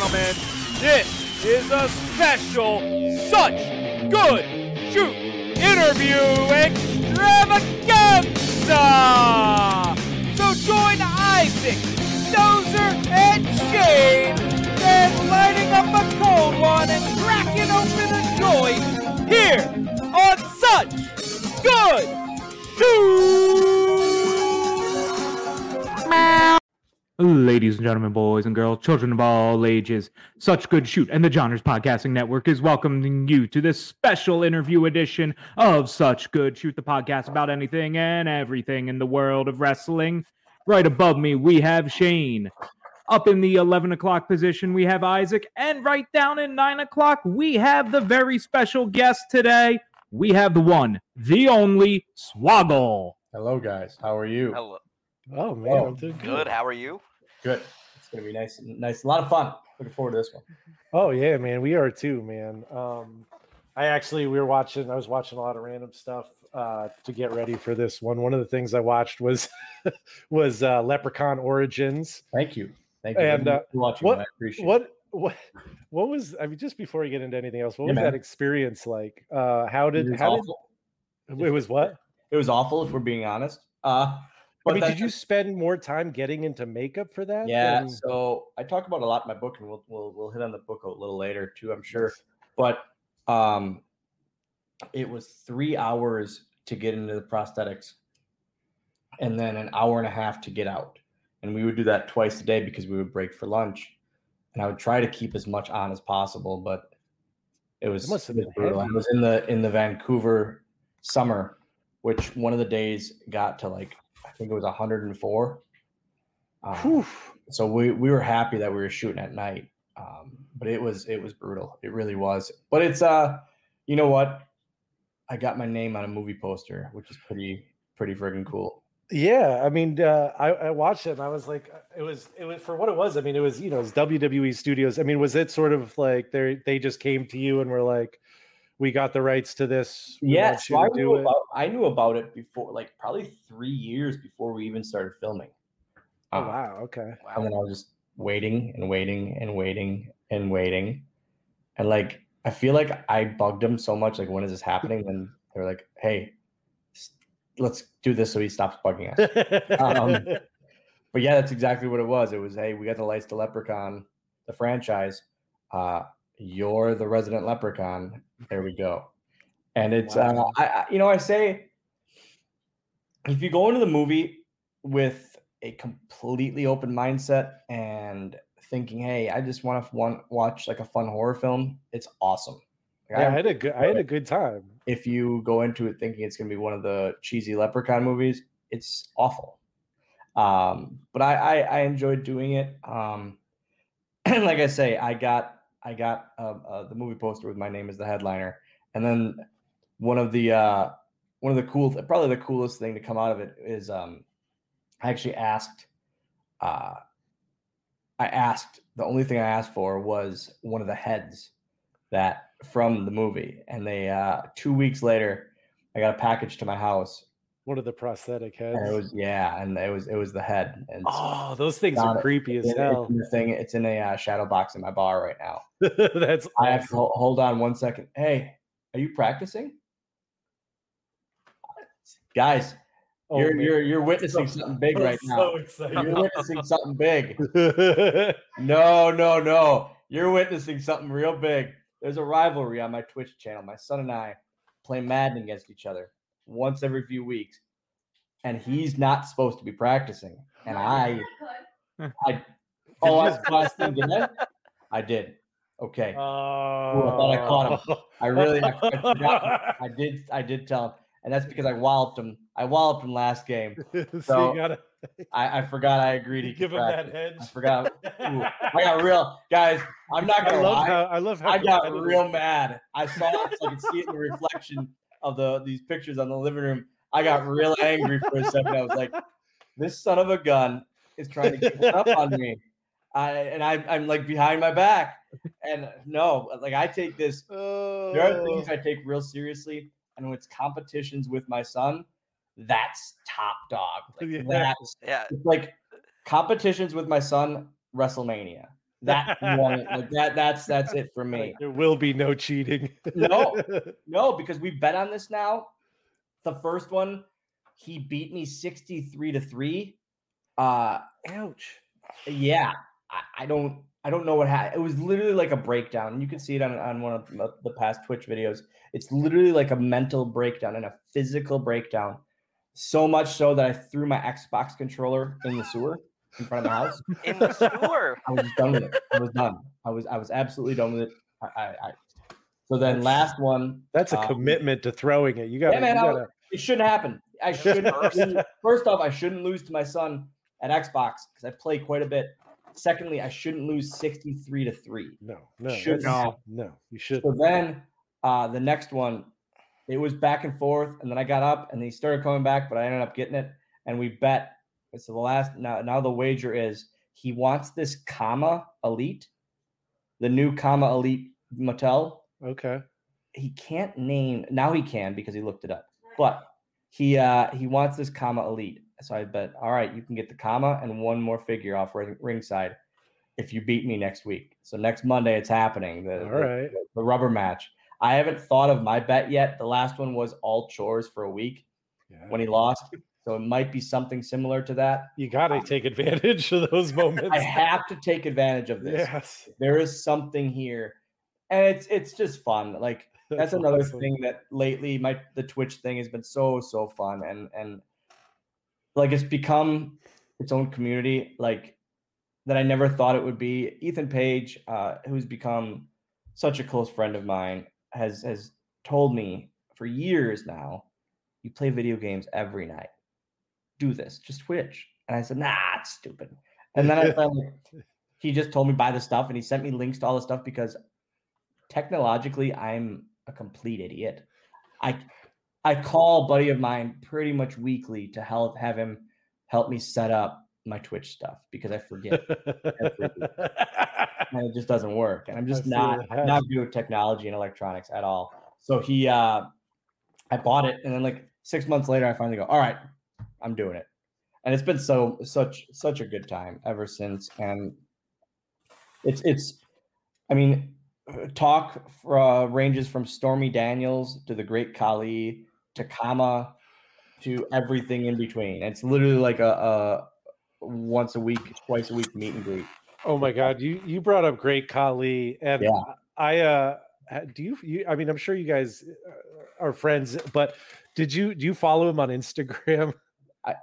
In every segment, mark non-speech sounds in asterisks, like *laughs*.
gentlemen, this is a special Such Good Shoot interview extravaganza! So join Isaac, Dozer, and Shane in lighting up a cold one and cracking open a joint here on Such Good Shoot! Ladies and gentlemen, boys and girls, children of all ages, Such Good Shoot and the Genres Podcasting Network is welcoming you to this special interview edition of Such Good Shoot, the podcast about anything and everything in the world of wrestling. Right above me, we have Shane. Up in the 11 o'clock position, we have Isaac. And right down in 9 o'clock, we have the very special guest today. We have the one, the only Swoggle. Hello, guys. How are you? Hello. Oh man, Oh, I'm doing Good. How are you? Good. It's gonna be nice. Nice. A lot of fun. Looking forward to this one. Oh yeah, man, we are too, man. Um, I actually we were watching. I was watching a lot of random stuff uh, to get ready for this one. One of the things I watched was *laughs* was uh, Leprechaun Origins. Thank you. Thank you And, for uh, watching. what- I appreciate. it. What what what was? I mean, just before you get into anything else, what Yeah, was man. that experience like? Uh, how did how awful. did it was what? It was awful, if we're being honest. Uh, I mean, did you spend more time getting into makeup for that? Yeah. than- So I talk about a lot in my book, and we'll we'll we'll hit on the book a little later too. I'm sure. But um, it was three hours to get into the prosthetics, and then an hour and a half to get out. And we would do that twice a day because we would break for lunch. And I would try to keep as much on as possible, but it was, must have it been brutal. I was in the in the Vancouver summer, which one of the days got to like I think it was 104. Um, so we we were happy that we were shooting at night um, but it was it was brutal it really was but it's uh you know what i got my name on a movie poster which is pretty pretty friggin' cool Yeah, I mean, uh, I, I watched it and I was like, it was it was for what it was. I mean, it was you know, it's WWE Studios. I mean, was it sort of like they they just came to you and were like, we got the rights to this. we yeah so I knew, about, I knew about it before like probably three years before we even started filming Oh Uh, wow, okay. and then i was just waiting and waiting and waiting and waiting and like i feel like i bugged him so much like when is this happening and they're like hey let's do this so he stops bugging us Um, *laughs* But yeah, that's exactly what it was. It was, hey, we got the lights to Leprechaun, the franchise. Uh, you're the resident Leprechaun. There we go. And it's, uh, I, I, you know, I say, if you go into the movie with a completely open mindset and thinking, hey, I just want to want watch like a fun horror film, it's awesome. Like, yeah, I I- had a good I had a good time. if you go into it thinking it's going to be one of the cheesy leprechaun movies it's awful um but i i, I enjoyed doing it um and *clears throat* like i say i got i got uh, uh, the movie poster with my name as the headliner and then one of the uh one of the cool probably the coolest thing to come out of it is um i actually asked uh i asked the only thing i asked for was one of the heads that from the movie and they uh two weeks later i got a package to my house One of the prosthetic heads. and it was yeah and it was it was the head and oh, those things are it. creepy as it's hell. in the thing it's in a uh, shadow box in my bar right now *laughs* That's i have to awesome. hold on one second hey are you practicing guys Oh, you're man. you're you're witnessing So- something big I'm right so now excited. you're witnessing something big *laughs* No, no, no. You're witnessing something real big. There's a rivalry on my Twitch channel. My son and I play Madden against each other once every few weeks. And he's not supposed to be practicing. And I *laughs* I Oh, I crossed him, did I? I did. Okay. Oh, I thought I caught him. I really I, I. *laughs* I did I did tell him. And that's because I walloped him. I walloped him last game. *laughs* so, So, gotta *laughs* I, I forgot I agreed to give him that hedge. I forgot. Ooh, *laughs* I got real guys. I'm not gonna love lie. how I love how I got real mad. I saw it, so I could see it in the reflection of the these pictures on the living room. I got real angry for a second. I was like, "This son of a gun is trying to get up on me," I, and I, I'm like behind my back. And no, like I take this. There are things Oh. I take real seriously, and when it's competitions with my son, that's top dog. *laughs* Like, Yeah. That's *laughs* Yeah. it's like competitions with my son, WrestleMania. that *laughs* one, like that, that's that's it for me. There will be no cheating. No. No, because we bet on this now. The first one, he beat me 63 to 3. Uh Ouch. yeah. I, I don't I don't know what happened. It was literally like a breakdown. And you can see it on, on one of the- the past Twitch videos. It's literally like a mental breakdown and a physical breakdown. So much so that I threw my Xbox controller in the sewer in front of the house. *laughs* In the sewer. I was done with it. I was done. I was I was absolutely done with it. I, I, I so then last one, That's a Um, commitment to throwing it. You got yeah, man, you gotta it shouldn't happen. I *laughs* shouldn't. First off, I shouldn't lose to my son at Xbox because I play quite a bit. Secondly, I shouldn't lose sixty-three to three. no, no, Should that's- no. You should. So then, uh, the next one, it was back and forth, and then I got up, and he started coming back, but I ended up getting it, and we bet. So the last now, now the wager is he wants this Kama elite, the new Kama elite Mattel. Okay. He can't name now. He can because he looked it up, but he uh he wants this Kama elite. So I bet. All right, you can get the Kama and one more figure off ring, ringside if you beat me next week. So next Monday it's happening. The, All the- right. the, the rubber match. I haven't thought of my bet yet. The last one was all chores for a week Yeah. when he lost. So it might be something similar to that. You got to take advantage of those moments. I have to take advantage of this. Yes. There is something here. And it's it's just fun. Like that's, another awesome. thing that lately my the Twitch thing has been so so fun and and like it's become its own community like that I never thought it would be. Ethan Page, uh, who's become such a close friend of mine, has has told me for years now, you play video games every night. Do this, just Twitch. And I said, nah, it's stupid. And then I finally *laughs* he just told me buy the stuff and he sent me links to all the stuff because technologically I'm a complete idiot. I I call a buddy of mine pretty much weekly to help have him help me set up my Twitch stuff because I forget *laughs* and it just doesn't work. And I'm just not not good with technology and electronics at all. So he uh I bought it and then like six months later I finally go, all right, I'm doing it. And it's been so such such a good time ever since. And it's it's I mean talk for, uh, ranges from Stormy Daniels to the Great Khali to Kama to everything in between. It's literally like a, a once a week, twice a week meet and greet. oh my God. You you brought up Great Khali. And Yeah. I, uh, do you, you, I mean, I'm sure you guys uh, are friends, but did you, do you follow him on Instagram? *laughs* I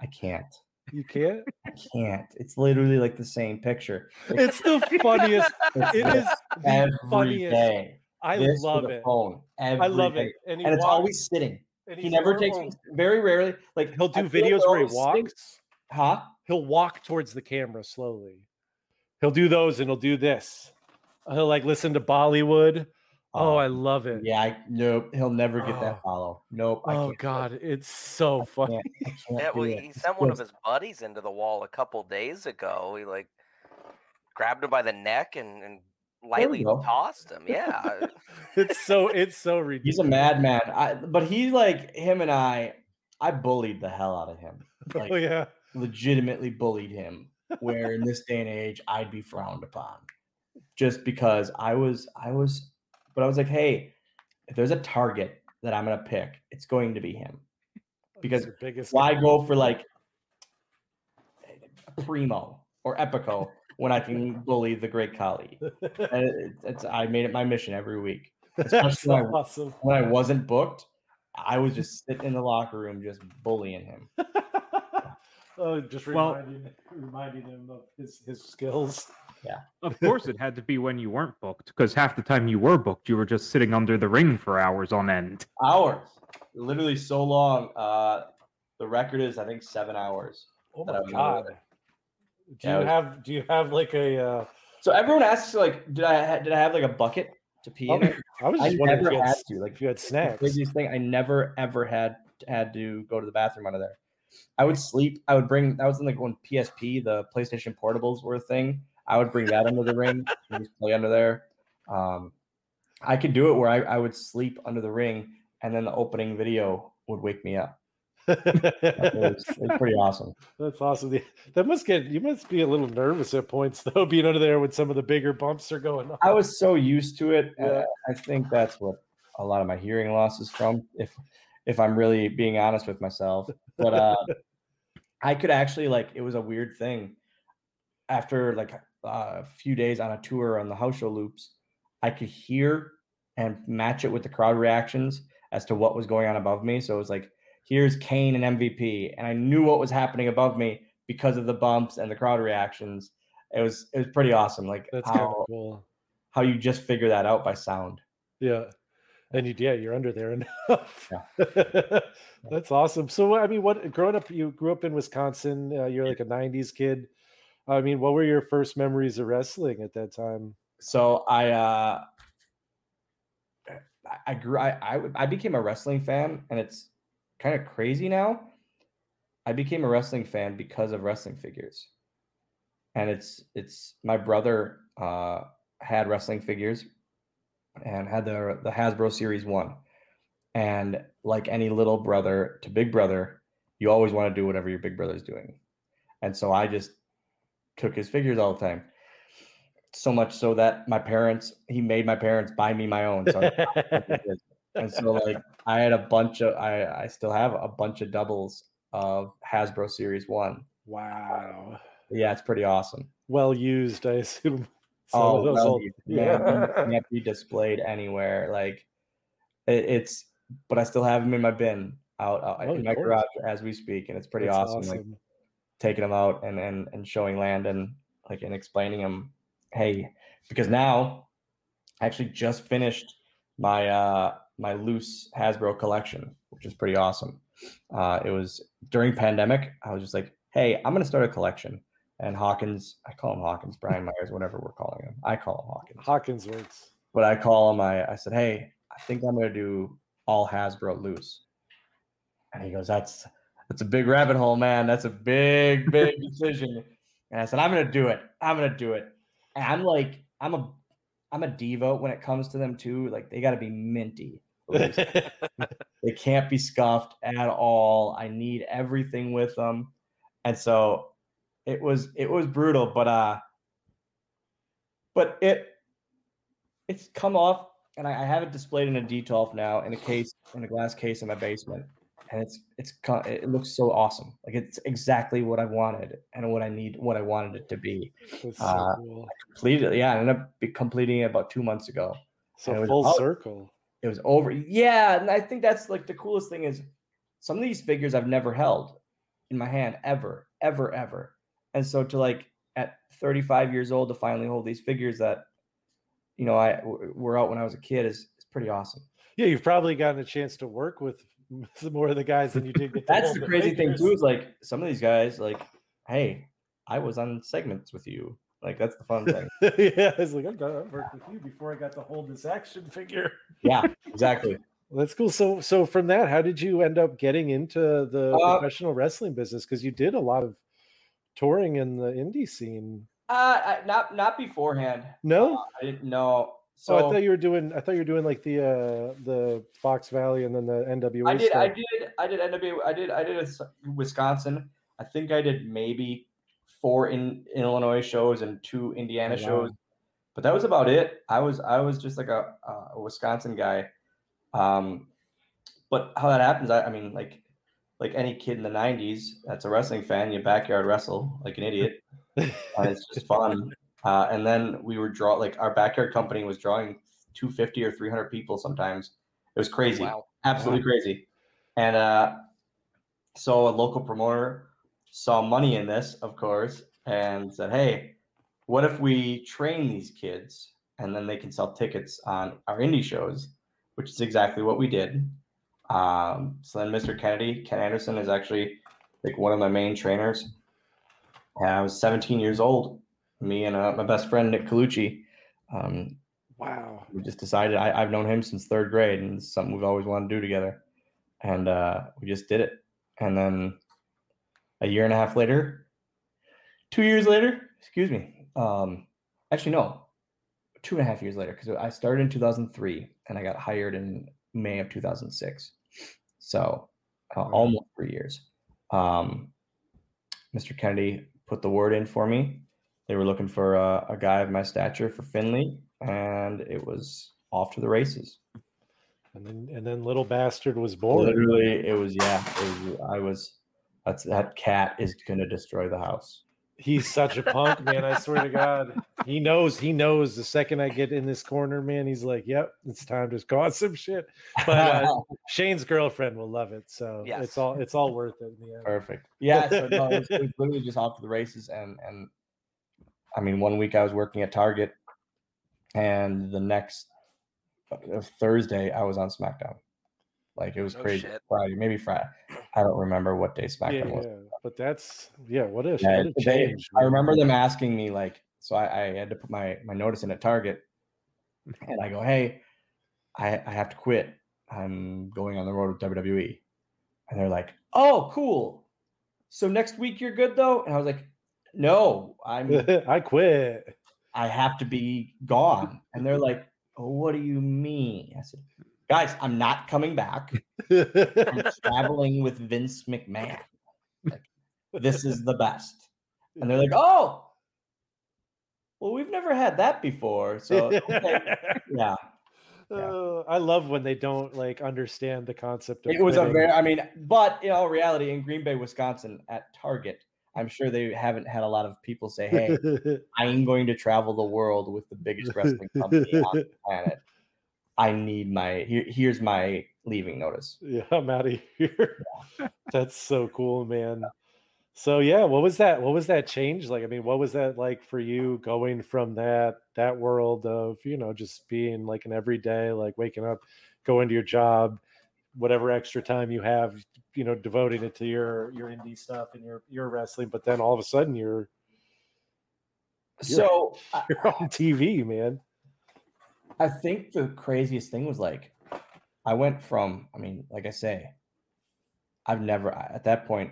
I can't. You can't? I can't. It's literally like the same picture. It's the funniest. *laughs* It is the funniest. day. I This love a it. Phone, I love day. it. And, and it's walks- always sitting. and He never takes or very rarely. Like He'll do feel videos where he always sitting- walks. Huh? He'll walk towards the camera slowly. He'll do those and he'll do this. He'll like listen to Bollywood. Oh, I oh, love it. yeah. I, nope. He'll never get Oh. that follow. Nope. Oh can't. God, it's so I funny. can't, I *laughs* can't Yeah, well, he It's sent one of his buddies into the wall a couple days ago. He like grabbed him by the neck and, and lightly go. tossed him. Yeah, *laughs* It's so it's so ridiculous. He's a madman. I, but he's like him and I. I bullied the hell out of him. *laughs* Oh, like oh yeah. legitimately bullied him. Where in this day and age, I'd be frowned upon, just because I was, I was. But I was like, hey, if there's a target that I'm gonna pick, it's going to be him. Because the biggest Why guy. go for like Primo or Epico when I can bully the Great Khali? *laughs* And it- it's, I made it my mission every week. That's especially when I- *laughs* When I wasn't booked, I was just sitting in the locker room just bullying him. *laughs* oh, just Well- reminding reminding him of his his skills. Yeah. of course, it had to be when you weren't booked, because half the time you were booked, you were just sitting under the ring for hours on end. Hours, literally so long. Uh, the record is I think seven hours. Oh my I was god. Do you was- have do you have like a uh So everyone asks like, did I ha- did I have like a bucket to pee in? It? I was I just wondering if you had, had to. Like if you had snacks. craziest thing i never ever had had to go to the bathroom under there i would sleep i would bring that was in like when psp the playstation portables were a thing i would bring that under the ring and just play under there um i could do it where I, I would sleep under the ring and then the opening video would wake me up It was, it was pretty awesome. That's awesome. That must get you must be a little nervous at points though, *laughs* being under there when some of the bigger bumps are going on. I was so used to it. Yeah. uh, I think that's what a lot of my hearing loss is from. If if I'm really being honest with myself, but uh, I could actually like it was a weird thing. After like a few days on a tour on the house show loops, I could hear and match it with the crowd reactions as to what was going on above me. So it was like, here's Kane and MVP, and I knew what was happening above me because of the bumps and the crowd reactions. It was it was pretty awesome. Like That's kind of how cool. how you just figure that out by sound. Yeah. And you, yeah, you're under there *laughs* enough. *laughs* That's awesome. So, I mean, what growing up, you grew up in Wisconsin. Uh, you're like a '90s kid. I mean, what were your first memories of wrestling at that time? So I uh I- grew. I I I I, w- I became a wrestling fan and it's kind of crazy now. I became a wrestling fan because of wrestling figures. And it's it's my brother uh had wrestling figures and had the the Hasbro series 1. And like any little brother to big brother, you always want to do whatever your big brother's doing. And so I just took his figures all the time so much so that my parents he made my parents buy me my own so *laughs* and so like i had a bunch of i i still have a bunch of doubles of hasbro series one. Wow. yeah it's pretty awesome. Well used, I assume. *laughs* Some oh of those well, old- you can't, *laughs* be- can't be displayed anywhere like it, it's but i still have them in my bin out, out Oh, in my garage as we speak and it's pretty That's awesome, like taking them out and and and showing Landon like and explaining him, hey, because now I actually just finished my uh my loose Hasbro collection, which is pretty awesome. Uh it was during pandemic, I was just like, hey, I'm gonna start a collection. And Hawkins, I call him Hawkins, Brian *laughs* Myers, whatever we're calling him. I call him Hawkins. Hawkins works. But I call him, I, I said, hey, I think I'm gonna do all Hasbro loose. And he goes, That's that's a big rabbit hole, man. That's a big, big *laughs* decision. And I said, I'm gonna do it. I'm gonna do it. And I'm like, I'm a I'm a diva when it comes to them too. Like they gotta be minty. *laughs* they can't be scuffed at all. I need everything with them. And so it was it was brutal, but uh but it it's come off and I, I have it displayed in a D12 now in a case in a glass case in my basement. And it's it's it looks so awesome. Like it's exactly what I wanted and what I need what I wanted it to be. That's so Uh, cool. Completed yeah, I ended up completing it about two months ago. So was full circle. it was over. Yeah, and I think that's like the coolest thing is some of these figures I've never held in my hand ever, ever, ever. And so to like at 35 years old to finally hold these figures that you know I w- were out when I was a kid is is pretty awesome. Yeah, you've probably gotten a chance to work with *laughs* some more of the guys than you did. *laughs* Get That's the crazy thing too is like some of these guys like, hey, I was on segments with you. Like that's the fun thing. *laughs* yeah, it's like I'm done. I've worked with you before I got to hold this action figure. yeah, exactly. That's cool. So, so from that, how did you end up getting into the Uh, professional wrestling business? Because you did a lot of touring in the indie scene. Uh, I, not not beforehand. No, I didn't know. So So I thought you were doing. I thought you were doing like the uh the Fox Valley and then the NWA. I did. I did. I did NWA. I did. I did a Wisconsin. I think I did maybe four in, in Illinois shows and two Indiana Oh, wow. shows, but that was about it. I was I was just like a, a Wisconsin guy. Um, but how that happens, I, I mean, like like any kid in the '90s that's a wrestling fan, you backyard wrestle like an idiot, *laughs* and it's just fun. Uh, and then we were draw like our backyard company was drawing 250 or 300 people sometimes. It was crazy Wow. absolutely crazy. And uh, so a local promoter saw money in this, of course, and said, "Hey, what if we train these kids and then they can sell tickets on our indie shows?" Which is exactly what we did. Um, so then, Mr. Kennedy, Ken Anderson, is actually like one of my main trainers. And I was 17 years old. Me and uh, my best friend Nick Colucci. Um, wow. we just decided I, I've known him since third grade and it's something we've always wanted to do together. And uh, we just did it. And then a year and a half later, two years later, excuse me. Um, actually, no, two and a half years later, because I started in 2003 and I got hired in May of 2006. So uh, almost three years. Um, Mr. Kennedy put the word in for me. They were looking for a, a guy of my stature for Finlay, and it was off to the races. And then and then little bastard was born. Literally, it was yeah. It was, I was. That's that cat is gonna destroy the house. He's such a punk, man. I swear to God. *laughs* He knows, he knows the second I get in this corner, man, he's like, Yep, it's time to cause some shit. But uh, *laughs* Shane's girlfriend will love it. So Yes. it's all it's all worth it in the end. Perfect. Yeah, so no, it, was, it *laughs* was literally just off to the races, and and I mean, one week I was working at Target, and the next uh, Thursday I was on SmackDown. Like it was crazy. shit. Friday, maybe Friday. I don't remember what day Yeah, SmackDown was. yeah. But that's yeah, what a, Yeah, what they-. I remember them asking me like, so I, I had to put my my notice in at Target, and I go, hey, I I have to quit. I'm going on the road with WWE, and they're like, oh, cool. So next week you're good though, and I was like, no, I'm *laughs* I quit. I have to be gone, and they're like, oh, what do you mean? I said, guys, I'm not coming back. I'm *laughs* traveling with Vince McMahon. Like, this is the best. And they're like, oh, well, we've never had that before. So, okay, *laughs* yeah, Yeah. Uh, I love when they don't like understand the concept of it was a very, I mean, but in all reality, in Green Bay, Wisconsin, at Target, I'm sure they haven't had a lot of people say, hey, *laughs* I'm going to travel the world with the biggest wrestling company on the *laughs* planet. I need my, here, here's my leaving notice. yeah, I'm out of here. *laughs* That's so cool, man. So yeah, what was that? What was that change like? I mean, what was that like for you going from that that world of you know just being like an everyday, like waking up, going to your job, whatever extra time you have, you know, devoting it to your your indie stuff and your your wrestling, but then all of a sudden you're So, *laughs* you're on TV, man. I think the craziest thing was like, I went from, I mean, like I say, I've never at that point.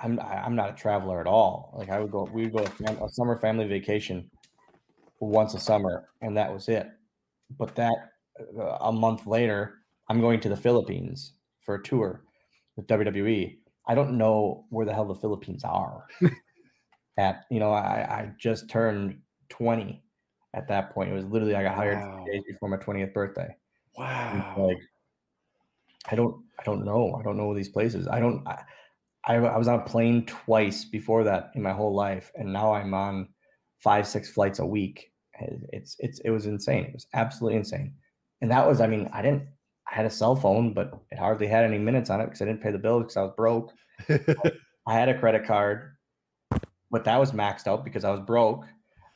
I'm I'm not a traveler at all. Like I would go, we would go a, a summer family vacation once a summer, and that was it. But that uh, a month later, I'm going to the Philippines for a tour with WWE. I don't know where the hell the Philippines are. *laughs* at you know, I I just turned 20 at that point. It was literally I got hired Wow. days before my 20th birthday. Wow. Like I don't I don't know. I don't know these places. I don't I, I I was on a plane twice before that in my whole life and now I'm on five six flights a week. It's it's it was insane. It was absolutely insane. And that was I mean, I didn't had a cell phone, but it hardly had any minutes on it because I didn't pay the bill because I was broke. *laughs* I had a credit card, but that was maxed out because I was broke.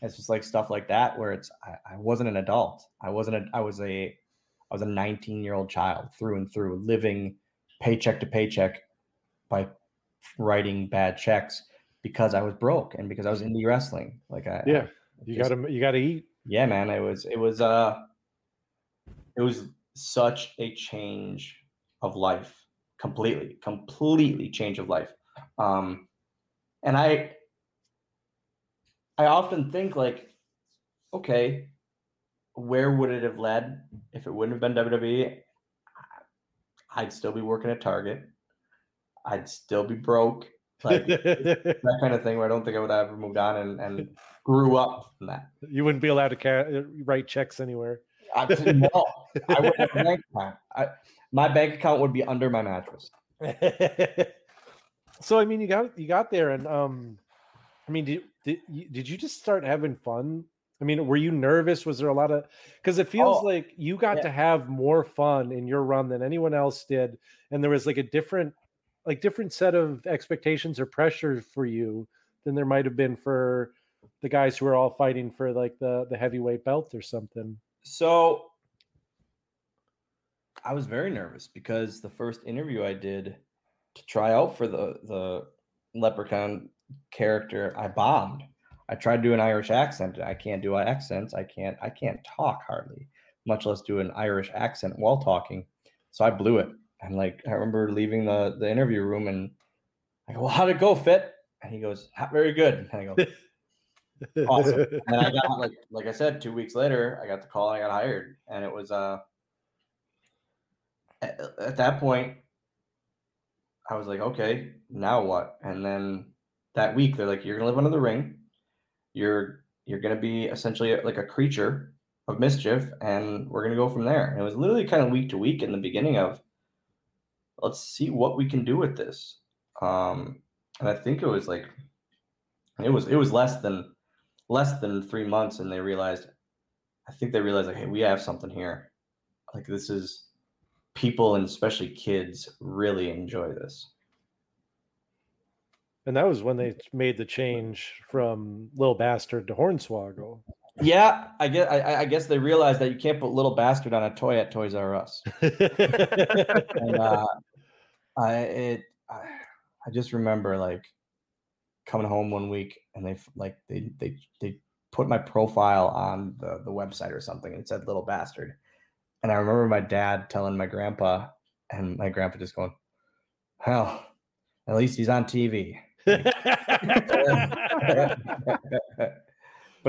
It's just like stuff like that where it's I, I wasn't an adult. I wasn't a I was a I was a 19 year old child through and through, living paycheck to paycheck by writing bad checks because I was broke and because I was indie wrestling. Like I yeah, you gotta you gotta eat. yeah, man. It was it was uh it was such a change of life. Completely, completely change of life. Um and I I often think like, okay, where would it have led if it wouldn't have been WWE? I'd still be working at Target. I'd still be broke. Like *laughs* that kind of thing where I don't think I would have ever moved on and, and grew up from that. you wouldn't be allowed to ca- write checks anywhere. I, *laughs* no, I wouldn't have a bank account. I, my bank account would be under my mattress. *laughs* so I mean, you got you got there, and um, I mean, did did you, did you just start having fun? I mean, were you nervous? Was there a lot of because it feels Oh, like you got yeah. to have more fun in your run than anyone else did, and there was like a different like different set of expectations or pressure for you than there might have been for the guys who were all fighting for like the the heavyweight belt or something. So I was very nervous because the first interview I did to try out for the the leprechaun character, I bombed. I tried to do an Irish accent. I can't do accents. I can't I can't talk hardly, much less do an Irish accent while talking. So I blew it. And like I remember leaving the the interview room and I go, well, how'd it go, Fit? And he goes, "Not very good. And I go, *laughs* Awesome. *laughs* and I got like like I said, two weeks later, I got the call. and I got hired, and it was uh at, at that point, I was like, okay, now what? And then that week they're like, you're gonna live under the ring. You're you're gonna be essentially like a creature of mischief, and we're gonna go from there. And it was literally kind of week to week in the beginning of let's see what we can do with this. Um, and I think it was like it was it was less than less than three months, and they realized I think they realized like, hey, we have something here. Like this is people and especially kids really enjoy this. And that was when they made the change from Little Bastard to Hornswoggle. Yeah, I guess I, I guess they realized that you can't put little bastard on a toy at Toys R Us. *laughs* and, uh, I it I, I just remember like coming home one week and they like they they they put my profile on the the website or something and it said little bastard. And i remember my dad telling my grandpa and my grandpa just going hell at least he's on tv *laughs* but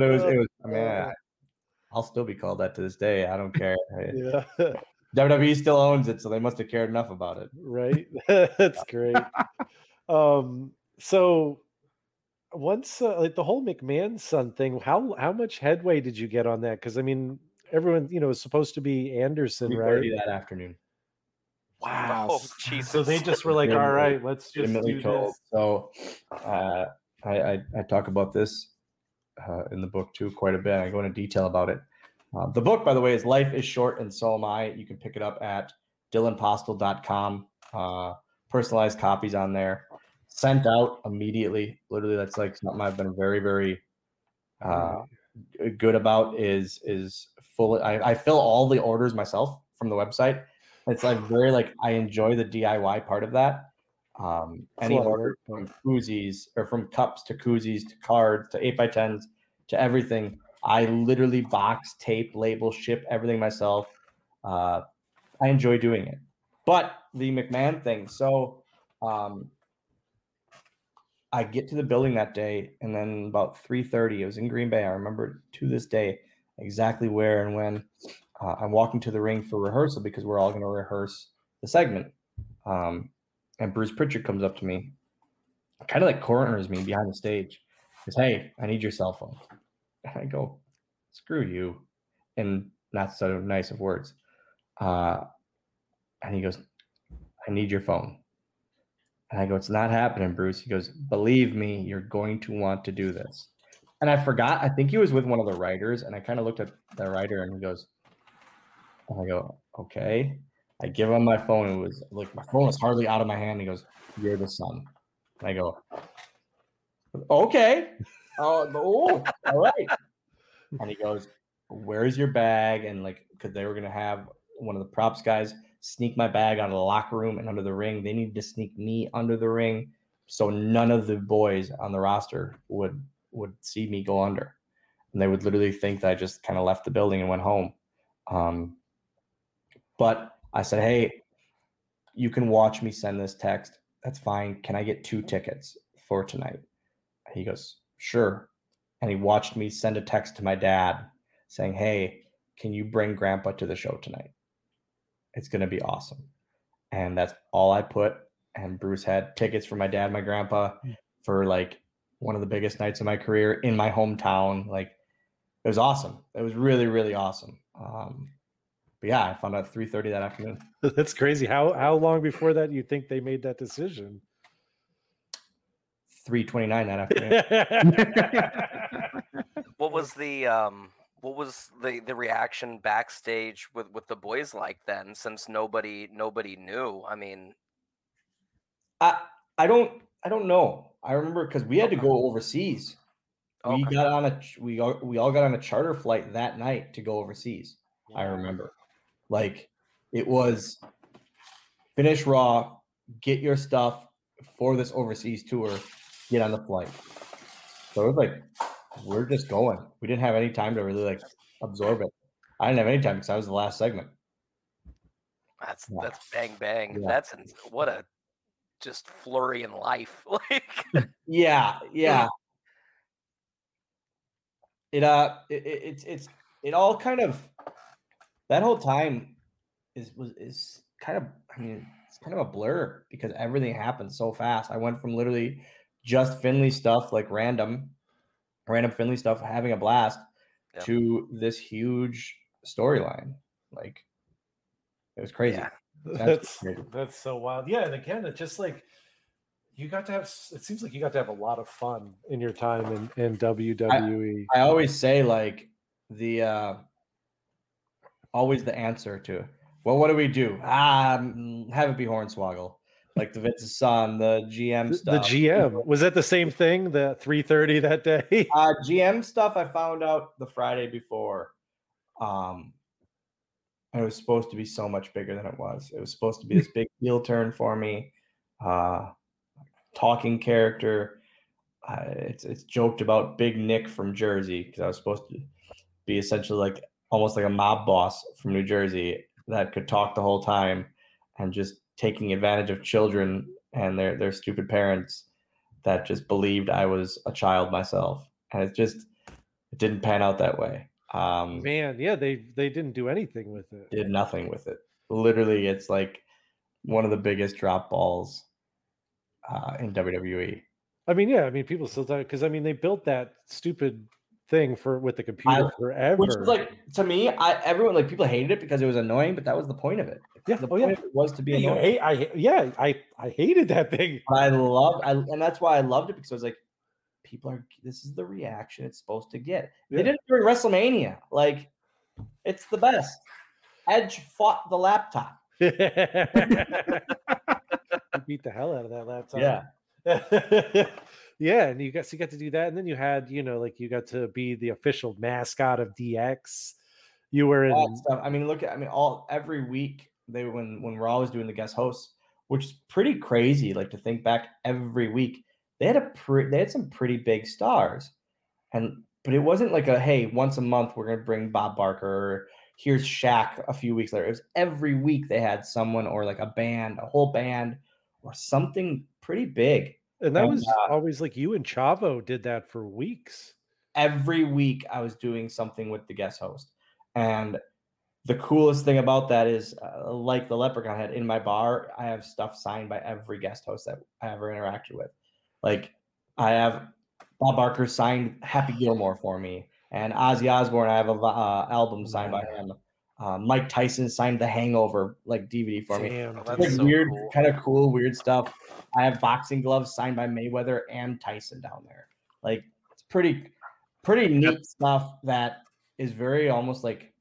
it was it was i mean I, i'll still be called that to this day i don't care. Yeah. *laughs* wwe still owns it so they must have cared enough about it. Right? *laughs* That's great. Um so once uh, like the whole McMahon son thing, how how much headway did you get on that? Because I mean, everyone you know is supposed to be Anderson, right? that afternoon Wow. Oh, *laughs* Jesus. So they just were like, Yeah, all but right, let's just legitimately do told. this. So uh, I, I I talk about this uh, in the book too quite a bit. I go into detail about it. Uh, the book, by the way, is Life is Short and So Am I. You can pick it up at dylanpostl.com. Uh, personalized copies on there. Sent out immediately. Literally, that's like something I've been very, very uh, good about is is full. I, I fill all the orders myself from the website. It's like *sighs* very like I enjoy the DIY part of that. Um, any order from koozies or from cups to koozies to cards to eight by tens to everything. I literally box, tape, label, ship everything myself. Uh, I enjoy doing it. But the McMahon thing, so um, I get to the building that day, and then about three thirty, it was in Green Bay. I remember to this day exactly where and when. Uh, I'm walking to the ring for rehearsal because we're all going to rehearse the segment. Um, and Bruce Pritchard comes up to me, kind of like corners me behind the stage. Says, "Hey, I need your cell phone." And I go, "Screw you," and not so nice of words. Uh, and he goes, "I need your phone." And I go, "It's not happening, Bruce." He goes, "Believe me, you're going to want to do this." And I forgot. I think he was with one of the writers, and I kind of looked at the writer, and he goes, and I go, "Okay." I give him my phone. It was like my phone was hardly out of my hand. He goes, "You're the son." And I go, "Okay." Oh, all right. And he goes, "Where's your bag?" And like, because they were gonna have one of the props guys sneak my bag out of the locker room and under the ring. They needed to sneak me under the ring, so none of the boys on the roster would would see me go under, and they would literally think that I just kind of left the building and went home. Um, but I said, "Hey, you can watch me send this text. That's fine. Can I get two tickets for tonight?" He goes, "Sure." And he watched me send a text to my dad saying, "Hey, can you bring grandpa to the show tonight? It's going to be awesome." And that's all I put and Bruce had tickets for my dad, my grandpa for like one of the biggest nights of my career in my hometown. Like it was awesome. It was really, really awesome. Um, but yeah, I found out at 3:30 that afternoon. *laughs* That's crazy. How how long before that you think they made that decision? 3:29 that afternoon. *laughs* What was the um what was the the reaction backstage with with the boys like then since nobody nobody knew? I mean, I I don't I don't know. I remember because we had to go overseas. We got on a we all, we all got on a charter flight that night to go overseas. I remember, like it was finish Raw, get your stuff for this overseas tour, get on the flight. So it was like we're just going. We didn't have any time to really like absorb it. I didn't have any time because I was the last segment. that's Yeah. that's bang bang. Yeah. That's ins- what a just flurry in life. *laughs* Like Yeah, yeah. It uh, it, it, it's it's it all kind of that whole time is was is kind of I mean it's kind of a blur because everything happened so fast. I went from literally just Finlay stuff, like random, random Finlay stuff, having a blast, Yeah. to this huge storyline. Like it was crazy. Yeah. That's *laughs* crazy. that's so wild. Yeah, and again, it's just like you got to have. It seems like you got to have a lot of fun in your time in in. WWE. I always say like the uh always the answer to well, what do we do? Ah, mm, have it be Hornswoggle, like the Vince's son, the GM stuff. the GM was that the same thing? The three thirty that day. Uh, GM stuff I found out the Friday before. Um, and it was supposed to be so much bigger than it was. It was supposed to be this big heel turn for me. Uh, talking character. Uh, it's it's joked about Big Nick from Jersey because I was supposed to be essentially like almost like a mob boss from New Jersey that could talk the whole time and just taking advantage of children and their their stupid parents that just believed I was a child myself, and it just it didn't pan out that way. Um, Man, yeah, they they didn't do anything with it. did nothing with it. Literally, it's like one of the biggest drop balls uh, in WWE. I mean, yeah, I mean, people still talk because I mean they built that stupid thing for with the computer forever. Which is like to me, I everyone like people hated it because it was annoying, but that was the point of it. Yeah, the oh, point yeah. of it was to be Yeah, annoying. hate, I yeah, I I hated that thing. But I love, I, and that's why I loved it because I was like, people are. This is the reaction it's supposed to get. They did it during WrestleMania. Like, it's the best. Edge fought the laptop. *laughs* *laughs* Beat the hell out of that laptop. Yeah. *laughs* yeah, and you guys you got to do that, and then you had you know like you got to be the official mascot of DX. You were in all stuff. I mean, look at I mean, all every week they when when Raw was doing the guest hosts, which is pretty crazy. Like to think back every week, they had a pre- they had some pretty big stars, and but it wasn't like a hey once a month we're gonna bring Bob Barker. Or, Here's Shaq a few weeks later. It was every week they had someone or like a band, a whole band, or something pretty big. And that and, was uh, always like you and Chavo did that for weeks. every week I was doing something with the guest host. And the coolest thing about that is, uh, like the Leprechaun head in my bar, I have stuff signed by every guest host that I ever interacted with. Like I have Bob Barker signed Happy Gilmore for me, and Ozzy Osbourne. I have a uh, album signed by him. Uh, Mike Tyson signed The Hangover like DVD for me. Damn, that's Like so weird, cool. kind of cool, weird stuff. I have boxing gloves signed by Mayweather and Tyson down there. Like it's pretty, pretty neat stuff that is very almost like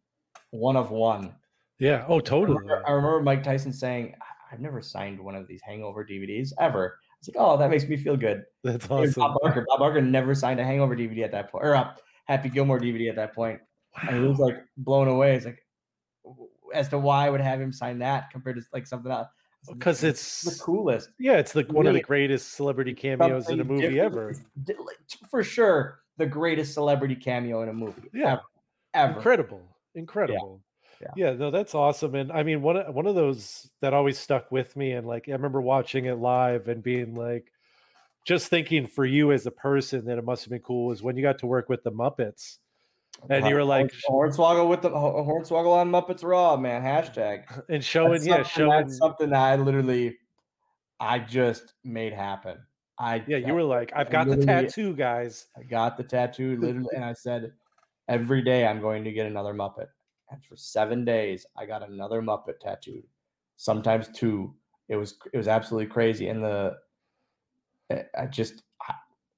one of one. yeah. Oh, I totally. remember, I remember Mike Tyson saying, "I- "I've never signed one of these Hangover DVDs ever." It's like, oh, that makes me feel good. That's awesome. Bob Barker, Bob Barker never signed a Hangover DVD at that point, or a Happy Gilmore DVD at that point. Wow. and he was like blown away. It's like as to why I would have him sign that compared to like something else. Because the it's the coolest. yeah, it's like one of the greatest celebrity cameos in a movie ever. It's di- like, For sure, the greatest celebrity cameo in a movie. Yeah. Ever. ever. incredible incredible Yeah. yeah no that's awesome and i mean one of- one of those that always stuck with me and like i remember watching it live and being like just thinking for you as a person that it must have been cool was when you got to work with the muppets and you were like Hornswoggle with the Hornswoggle on Muppets Raw, man. Hashtag. and showing That's yeah something- showing that's something that I literally, I just made happen. I yeah you were like i've got the tattoo guys I got the tattoo literally, and I said, every day I'm going to get another Muppet. And for seven days, I got another Muppet tattooed. Sometimes two. It was it was absolutely crazy, and the I just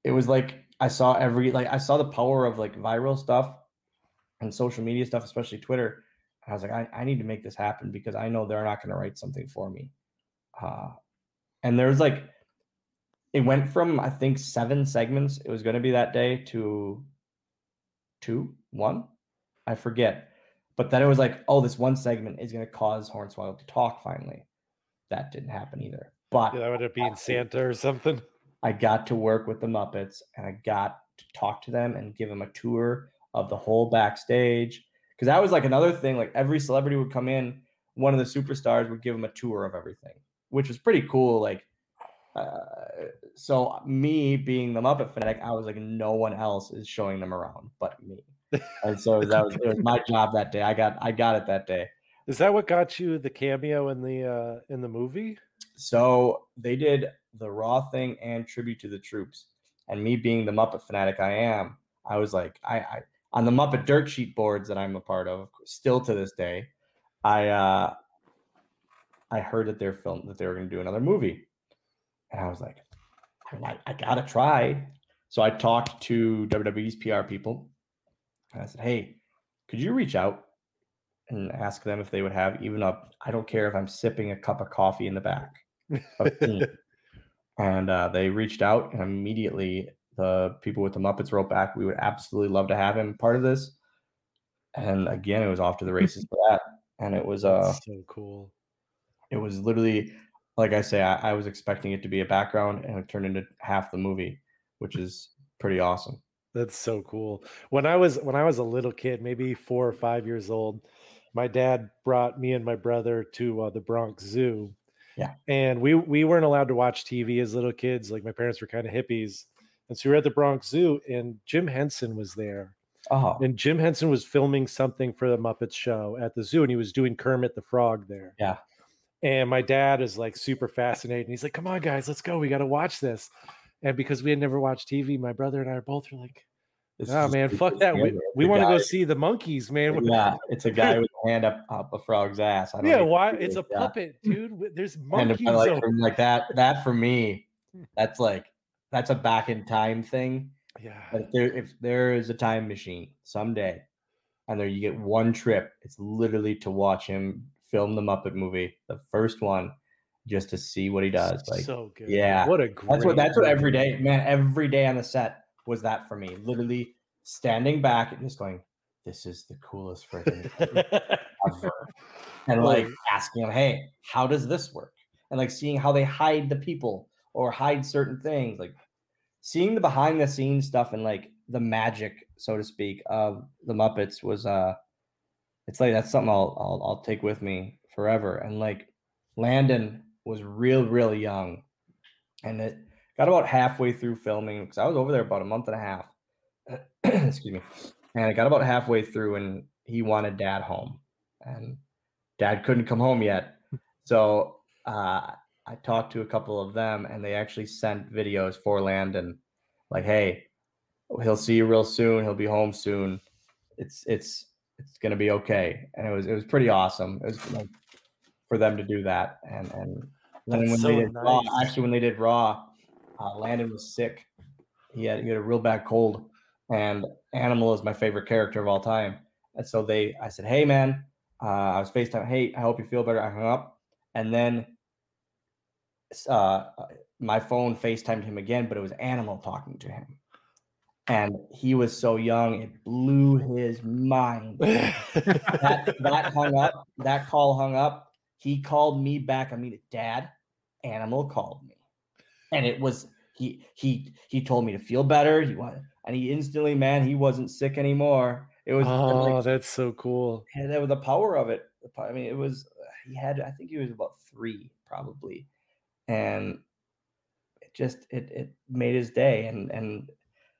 it was like I saw every like I saw the power of like viral stuff social media stuff, especially Twitter. I was like, I, I need to make this happen because I know they're not going to write something for me. Uh, and there's like it went from I think seven segments it was going to be that day to two, one, I forget. But then it was like, oh, this one segment is going to cause Hornswoggle to talk finally. That didn't happen either. But yeah, that would have been santa or something I got to work with the Muppets and I got to talk to them and give them a tour of the whole backstage. Because that was like another thing. Like every celebrity would come in, one of the superstars would give them a tour of everything, which was pretty cool. Like, uh, so me being the Muppet fanatic, I was like, no one else is showing them around but me. And so that was it was my job that day. I got I got it that day. Is that what got you the cameo in the uh in the movie? So they did the Raw thing and tribute to the troops. And me being the Muppet fanatic I am, I was like, I, I on the Muppet dirt sheet boards that I'm a part of, still to this day, I uh I heard that they're filmed that they were going to do another movie, and I was like, I, I gotta try. So I talked to WWE's PR people, and I said, Hey, could you reach out and ask them if they would have even a I don't care if I'm sipping a cup of coffee in the back of *laughs* and uh, they reached out and immediately the people with the Muppets wrote back, we would absolutely love to have him part of this. And again, it was off to the races for that. And it was uh so cool. it was literally like I say, I, I was expecting it to be a background and it turned into half the movie, which is pretty awesome. That's so cool. When I was when I was a little kid, maybe four or five years old, my dad brought me and my brother to uh, the Bronx Zoo. Yeah. And we we weren't allowed to watch TV as little kids. Like my parents were kind of hippies, and so we were at the Bronx Zoo, and Jim Henson was there. Oh, And Jim Henson was filming something for the Muppets show at the zoo, and he was doing Kermit the Frog there. Yeah. And my dad is like super fascinated. And he's like, "Come on, guys, let's go. We got to watch this." And because we had never watched TV, my brother and I are both were like, "Oh man, fuck that. We, camera. we want to go see the monkeys, man." *laughs* Yeah, it's a guy with a hand up up a frog's ass. I don't Yeah, why? It's a puppet, dude. There's monkeys. like like that, that for me, that's like that's a back in time thing. yeah. But if there if there is a time machine someday, and there you get one trip, it's literally to watch him film the Muppet movie, the first one, just to see what he does. Like so good. yeah, What a great. that's what that's what every day, man, every day on the set was that for me. Literally standing back and just going, This is the coolest freaking thing *laughs* ever. and like asking him, hey, how does this work? And like seeing how they hide the people or hide certain things, like seeing the behind the scenes stuff and like the magic, so to speak, of the Muppets was uh it's like that's something I'll I'll, I'll take with me forever. And like Landon was real, real young. And it got about halfway through filming because I was over there about a month and a half. *clears throat* Excuse me. And I got about halfway through and he wanted dad home. And dad couldn't come home yet. So uh, I talked to a couple of them and they actually sent videos for Landon like, hey, he'll see you real soon. He'll be home soon. It's it's it's gonna be okay. And it was it was pretty awesome. It was like for them to do that. And and then when so they did Raw, actually when they did Raw, uh, Landon was sick. He had he had a real bad cold. And Animal is my favorite character of all time. And so they I said, Hey man, uh, I was FaceTime, hey, I hope you feel better. I hung up. And then uh, my phone FaceTimed him again, but it was Animal talking to him. And he was so young, it blew his mind. That, that hung up, that call hung up. He called me back. I mean, Dad, Animal called me. And it was he he he told me to feel better. He wanted and he instantly, man, he wasn't sick anymore. It was oh, like, that's so cool. and that was the power of it. I mean, it was he had. I think he was about three probably, and it just it it made his day and and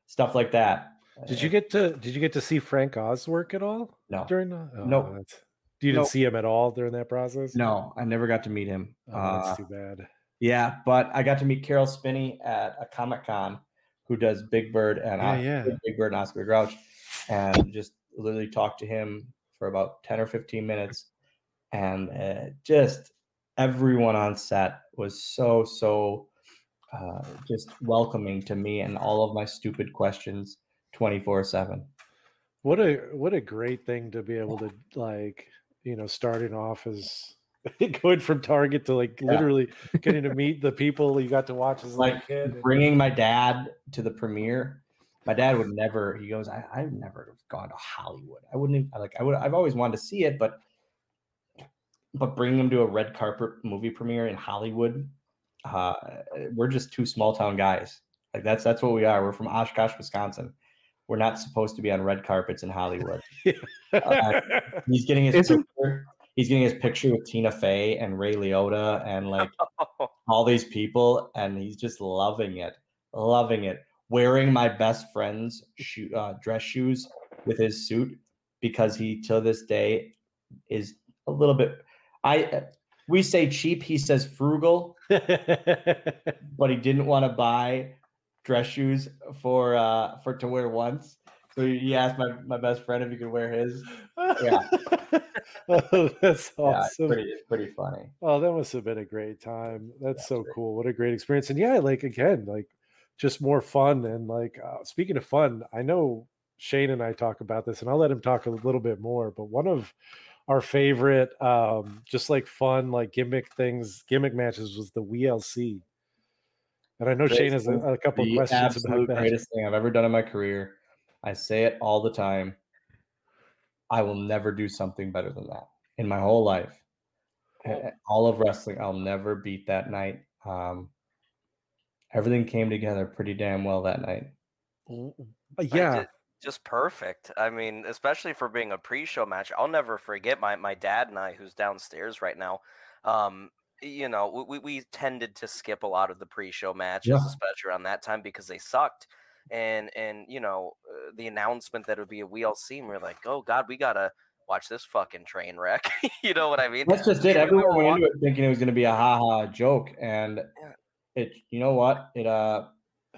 stuff like that. Did Uh, you get to Did you get to see Frank Oz work at all No, during the? Oh, Nope. that's- You didn't Nope. see him at all during that process. no, I never got to meet him. Oh, Uh, that's too bad. yeah, but I got to meet Caroll Spinney at a Comic Con, who does Big Bird and Yeah, Os- yeah. Big Bird and Oscar Grouch, and just literally talked to him for about ten or fifteen minutes, and uh, just everyone on set was so so uh, just welcoming to me and all of my stupid questions twenty four seven. What a what a great thing to be able to like you know starting off as *laughs* going from Target to like Yeah. literally *laughs* getting to meet the people you got to watch as a Like kid. bringing my dad to the premiere. My dad would never. He goes, I, I've never gone to Hollywood. I wouldn't even, like. I would. I've always wanted to see it, but but bringing him to a red carpet movie premiere in Hollywood, uh, we're just two small town guys. Like that's that's what we are. We're from Oshkosh, Wisconsin. We're not supposed to be on red carpets in Hollywood. *laughs* uh, He's getting his Isn't- picture. He's getting his picture with Tina Fey and Ray Liotta and like *laughs* all these people, and he's just loving it, loving it. Wearing my best friend's shoe, uh, dress shoes with his suit because he till this day is a little bit. I we say cheap. He says frugal, *laughs* but he didn't want to buy dress shoes for uh for to wear once. So he asked my, my best friend if he could wear his. Yeah. *laughs* oh, that's Yeah, pretty pretty funny. Oh, that must have been a great time. That's so great. cool. What a great experience. And yeah, like again, like just more fun. And like uh, speaking of fun, I know Shane and I talk about this, and I'll let him talk a little bit more. But one of our favorite, um, just like fun, like gimmick things, gimmick matches was the WLC. And I know Shane has a, a couple the questions about that. greatest thing I've ever done in my career. I say it all the time. I will never do something better than that in my whole life. A- All of wrestling, I'll never beat that night. Um, everything came together pretty damn well that night. Yeah. Ju- just perfect. I mean, especially for being a pre-show match. I'll never forget my my dad and I, who's downstairs right now. Um, you know, we, we- tended to skip a lot of the pre-show matches, Yeah. especially around that time because they sucked. And and you know, uh, the announcement that it would be a WLC, and we are like, oh god, we gotta watch this fucking train wreck. *laughs* you know what I mean? That's just it. *laughs* Everyone went into it thinking it was going to be a ha ha joke, and it. You know what? It uh,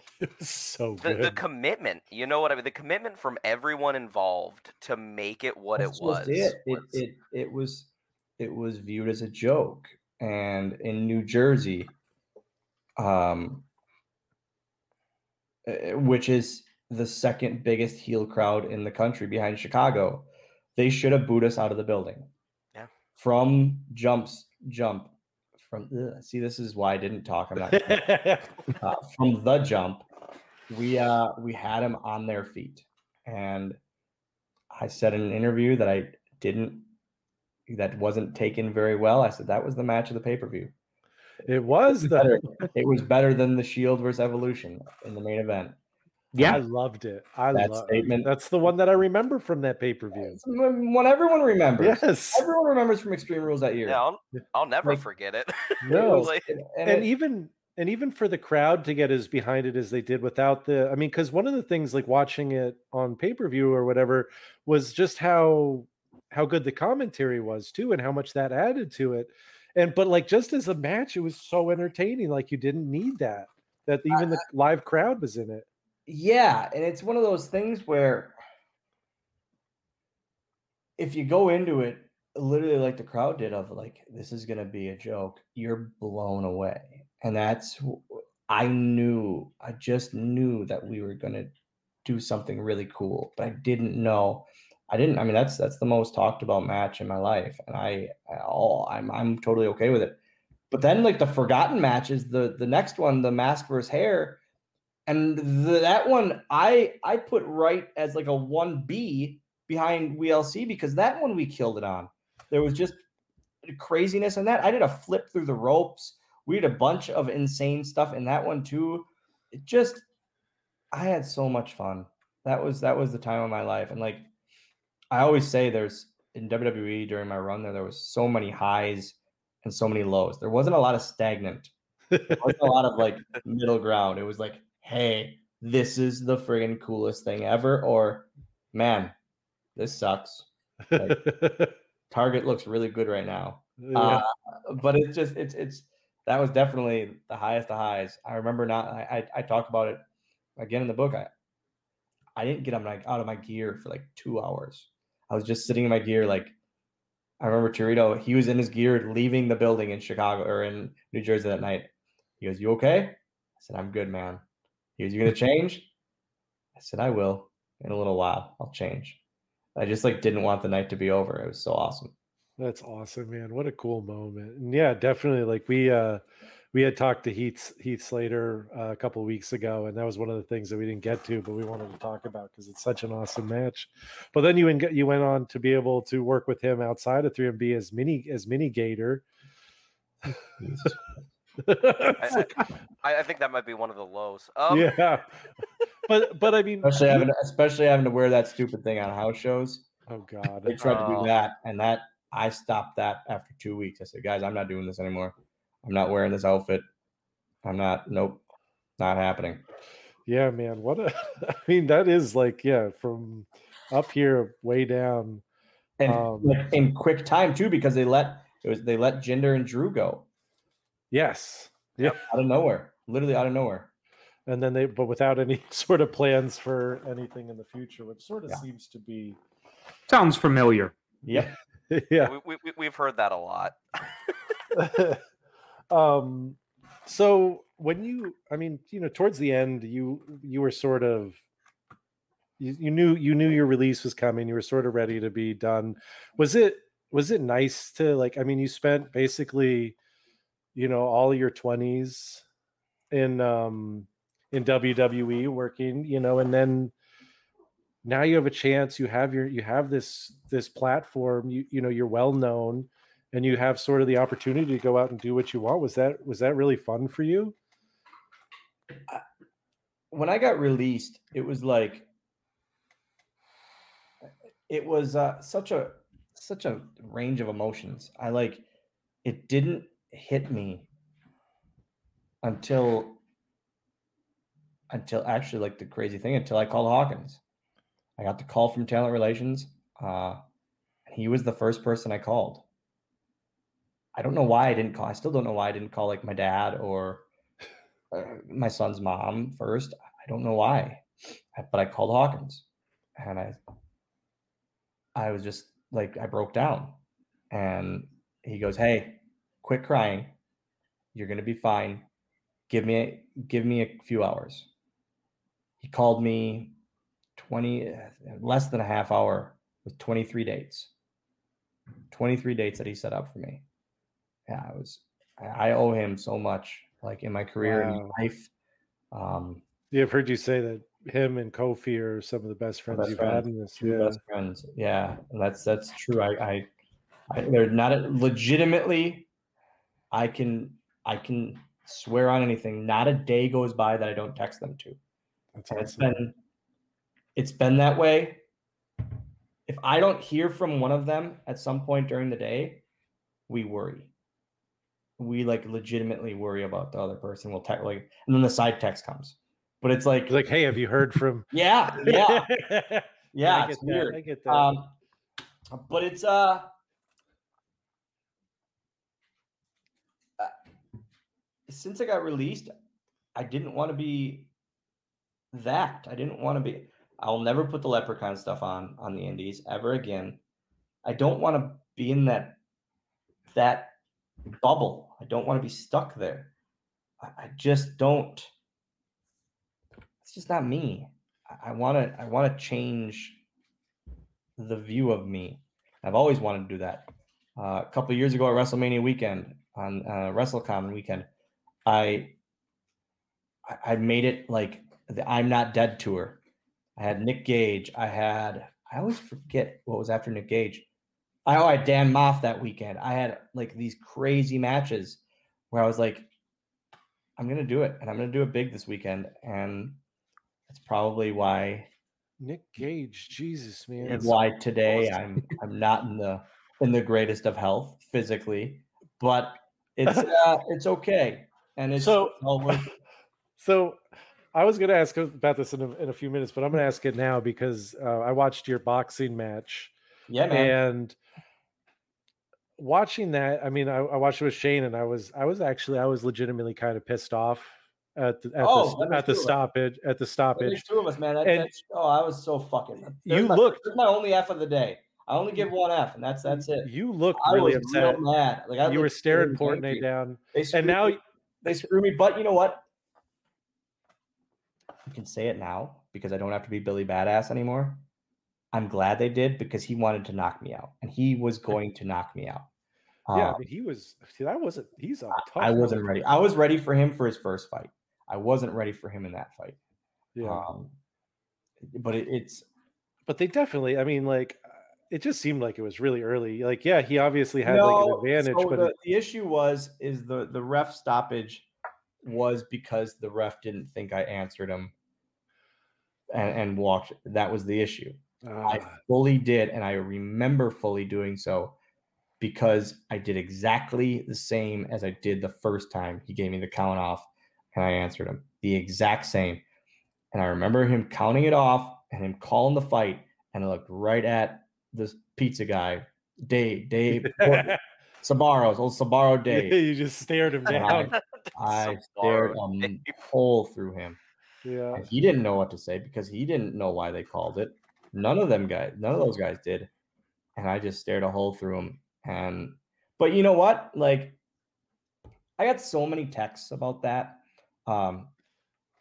*laughs* It was so the, good. the commitment you know what i mean the commitment from everyone involved to make it what That's it was, It. It, was- it it was it was viewed as a joke, and in New Jersey, um, uh, which is the second biggest heel crowd in the country behind Chicago, they should have booed us out of the building. Yeah. From jumps jump from ugh, see this is why I didn't talk. I'm not *laughs* uh, from the jump, we uh we had them on their feet, and I said in an interview that I didn't that wasn't taken very well. I said that was the match of the pay per view. it was the Better, it was better than the Shield versus Evolution in the main event. I loved it. I That love statement- That's the one that I remember from that pay per view. It's What everyone remembers. Yes. Everyone remembers from Extreme Rules that year. yeah i'll, I'll never Like- forget it *laughs* No. Like, and, and it- even and even for the crowd to get as behind it as they did without the i mean because one of the things like watching it on pay-per-view or whatever was just how how good the commentary was too and how much that added to it and but like just as a match it was so entertaining like you didn't need that that even the live crowd was in it yeah, and it's one of those things where if you go into it literally like the crowd did of like this is going to be a joke, you're blown away. And that's I knew, I just knew that we were going to do something really cool, but I didn't know I didn't I mean that's that's the most talked about match in my life and I, oh, I'm I'm totally okay with it. But then like the forgotten matches, the the next one, the mask versus hair, and that one I I put right as like a one B behind WLC because that one we killed it on. There was just craziness in that. I did a flip through the ropes. We did a bunch of insane stuff in that one too. It just I had so much fun. That was that was the time of my life. And like I always say there's in WWE during my run there, there was so many highs and so many lows. There wasn't a lot of stagnant. There wasn't a lot of like middle ground. It was like, hey, this is the friggin' coolest thing ever, or man, this sucks. *laughs* Target looks really good right now. Yeah. Uh, but it's just it's it's that was definitely the highest of highs. I remember not I I, I talk about it again in the book. I I didn't get out of my out of my gear for like two hours. I was just sitting in my gear like I remember Torito, he was in his gear leaving the building in Chicago or in New Jersey that night. He goes, You okay? I said, I'm good, man. He goes, You gonna change? I said, I will in a little while. I'll change. I just like didn't want the night to be over. It was so awesome. That's awesome, man. What a cool moment. And yeah, definitely like we uh we had talked to Heath Heath Slater uh, a couple weeks ago, and that was one of the things that we didn't get to, but we wanted to talk about because it's such an awesome match. But then you en- you went on to be able to work with him outside of 3MB as mini as mini Gator. I, *laughs* I, I think that might be one of the lows um yeah, but but I mean, especially you- having especially having to wear that stupid thing on house shows. oh god, *laughs* They tried to Oh. do that, and that I stopped that after two weeks. I said, guys, I'm not doing this anymore. I'm not wearing this outfit. I'm not. Nope, not happening. Yeah, man. What a *laughs* I mean, that is like, yeah, from up here way down. and Um, in quick time too, because they let it was they let Jinder and Drew go Yes. Yeah. Out of nowhere, literally out of nowhere. And then they, but without any *laughs* sort of plans for anything in the future, which sort of Yeah. seems to be, Sounds familiar. Yeah. *laughs* yeah. We, we, we- we've heard that a lot. *laughs* um so when you i mean you know towards the end you you were sort of you, you knew you knew your release was coming you were sort of ready to be done was it was it nice to like i mean you spent basically you know all your 20s in um in wwe working you know and then now you have a chance you have your you have this this platform you you know you're well known and you have sort of the opportunity to go out and do what you want was that was that really fun for you when I got released, it was like it was uh, such a such a range of emotions. I like it didn't hit me until until actually like the crazy thing until I called Hawkins. I got the call from talent relations. Uh, he was the first person I called. I don't know why I didn't call. I still don't know why I didn't call like my dad or uh, my son's mom first. I don't know why, but I called Hawkins, and I, I was just like I broke down, and he goes, "Hey, quit crying. You're gonna be fine. Give me a, give me a few hours." He called me twenty less than a half hour with twenty three dates. Twenty three dates that he set up for me. Yeah, I was. I owe him so much, like in my career and Wow. life. Um, yeah i've heard you say that him and kofi are some of the best friends best you've friends. had in this yeah best friends. Yeah, and that's that's true. I, I, I they're not legitimately. I can I can swear on anything. Not a day goes by that I don't text them to. that's And it's awesome. been it's been that way. If I don't hear from one of them at some point during the day, we worry. We like legitimately worry about the other person. We'll text like, and then the side text comes. But it's like, It's like hey have you heard from *laughs* yeah, yeah, *laughs* yeah. I It's get that, weird. i get that Um, but it's uh, since I got released, I didn't want to be that. I didn't want to be. I'll never put the leprechaun stuff on on the indies ever again. I don't want to be in that that bubble. I don't want to be stuck there. I, I just don't. It's just not me. I want to. I want to change the view of me. I've always wanted to do that. Uh, a couple years ago at WrestleMania weekend on uh, WrestleCon weekend, I I- made it like the I'm Not Dead tour. I had Nick Gage. I had I always forget what was after Nick Gage. I, oh, I had Dan Maff that weekend. I had like these crazy matches where I was like, I'm gonna do it, and I'm gonna do it big this weekend, and that's probably why nick gage jesus man and why today I'm I'm not in the in the greatest of health physically, but it's *laughs* uh, it's okay, and it's So- all worth it. *laughs* So I was going to ask about this in a, in a few minutes, but I'm going to ask it now because uh, I watched your boxing match yeah, man. and watching that. I mean, I, I watched it with Shane, and I was I was actually I was legitimately kind of pissed off at the at, Oh, the, at the stoppage at the stoppage. There's two of us, man. That, And- oh, I was so fucking. You my, looked- my only F of the day. I only give one F, and that's that's it. You looked I really upset. real mad. Like I You were staring Portnoy down, and now they screw me. But you know what? I can say it now because I don't have to be Billy Badass anymore. I'm glad they did because he wanted to knock me out, and he was going to knock me out. yeah, I mean, he was. See, that wasn't. He's a tough. I wasn't ready. I was ready for him for his first fight. I wasn't ready for him in that fight. Yeah, Um, but it, it's but they definitely. I mean, like, it just seemed like it was really early. Like, yeah, he obviously had no, like an advantage, so but the, it- the issue was is the the ref stoppage was because the ref didn't think I answered him and, and walked. That was the issue. I Ah, fully did, and I remember fully doing so because I did exactly the same as I did the first time he gave me the count off and I answered him. The exact same. And I remember him counting it off and him calling the fight. And I looked right at this pizza guy, Dave, Dave *laughs* Sbarros, old Sbarro *laughs* Dave. you just stared him And down. *laughs* I So stared a hole through him. Yeah. And he didn't know what to say because he didn't know why they called it. None of them guys, none of those guys did. And I just stared a hole through him. And but you know what? Like I got so many texts about that. Um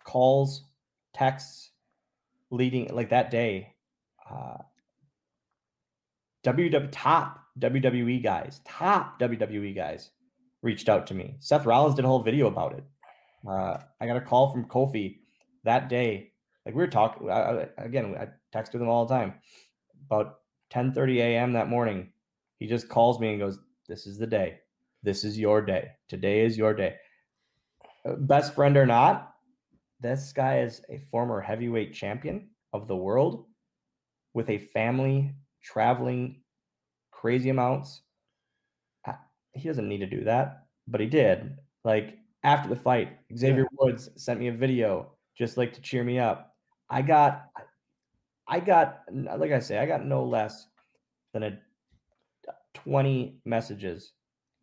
calls, texts leading like that day. Uh WW top WWE guys, top WWE guys reached out to me. Seth Rollins did a whole video about it. Uh, I got a call from Kofi that day. Like we were talking again. I texted him all the time. About 10:30 a.m. that morning, he just calls me and goes, "This is the day. This is your day. Today is your day." Uh, Best friend or not, this guy is a former heavyweight champion of the world with a family traveling crazy amounts. He doesn't need to do that, but he did. Like after the fight, Xavier Woods sent me a video just like to cheer me up. I got, I got, like I say, I got no less than a 20 messages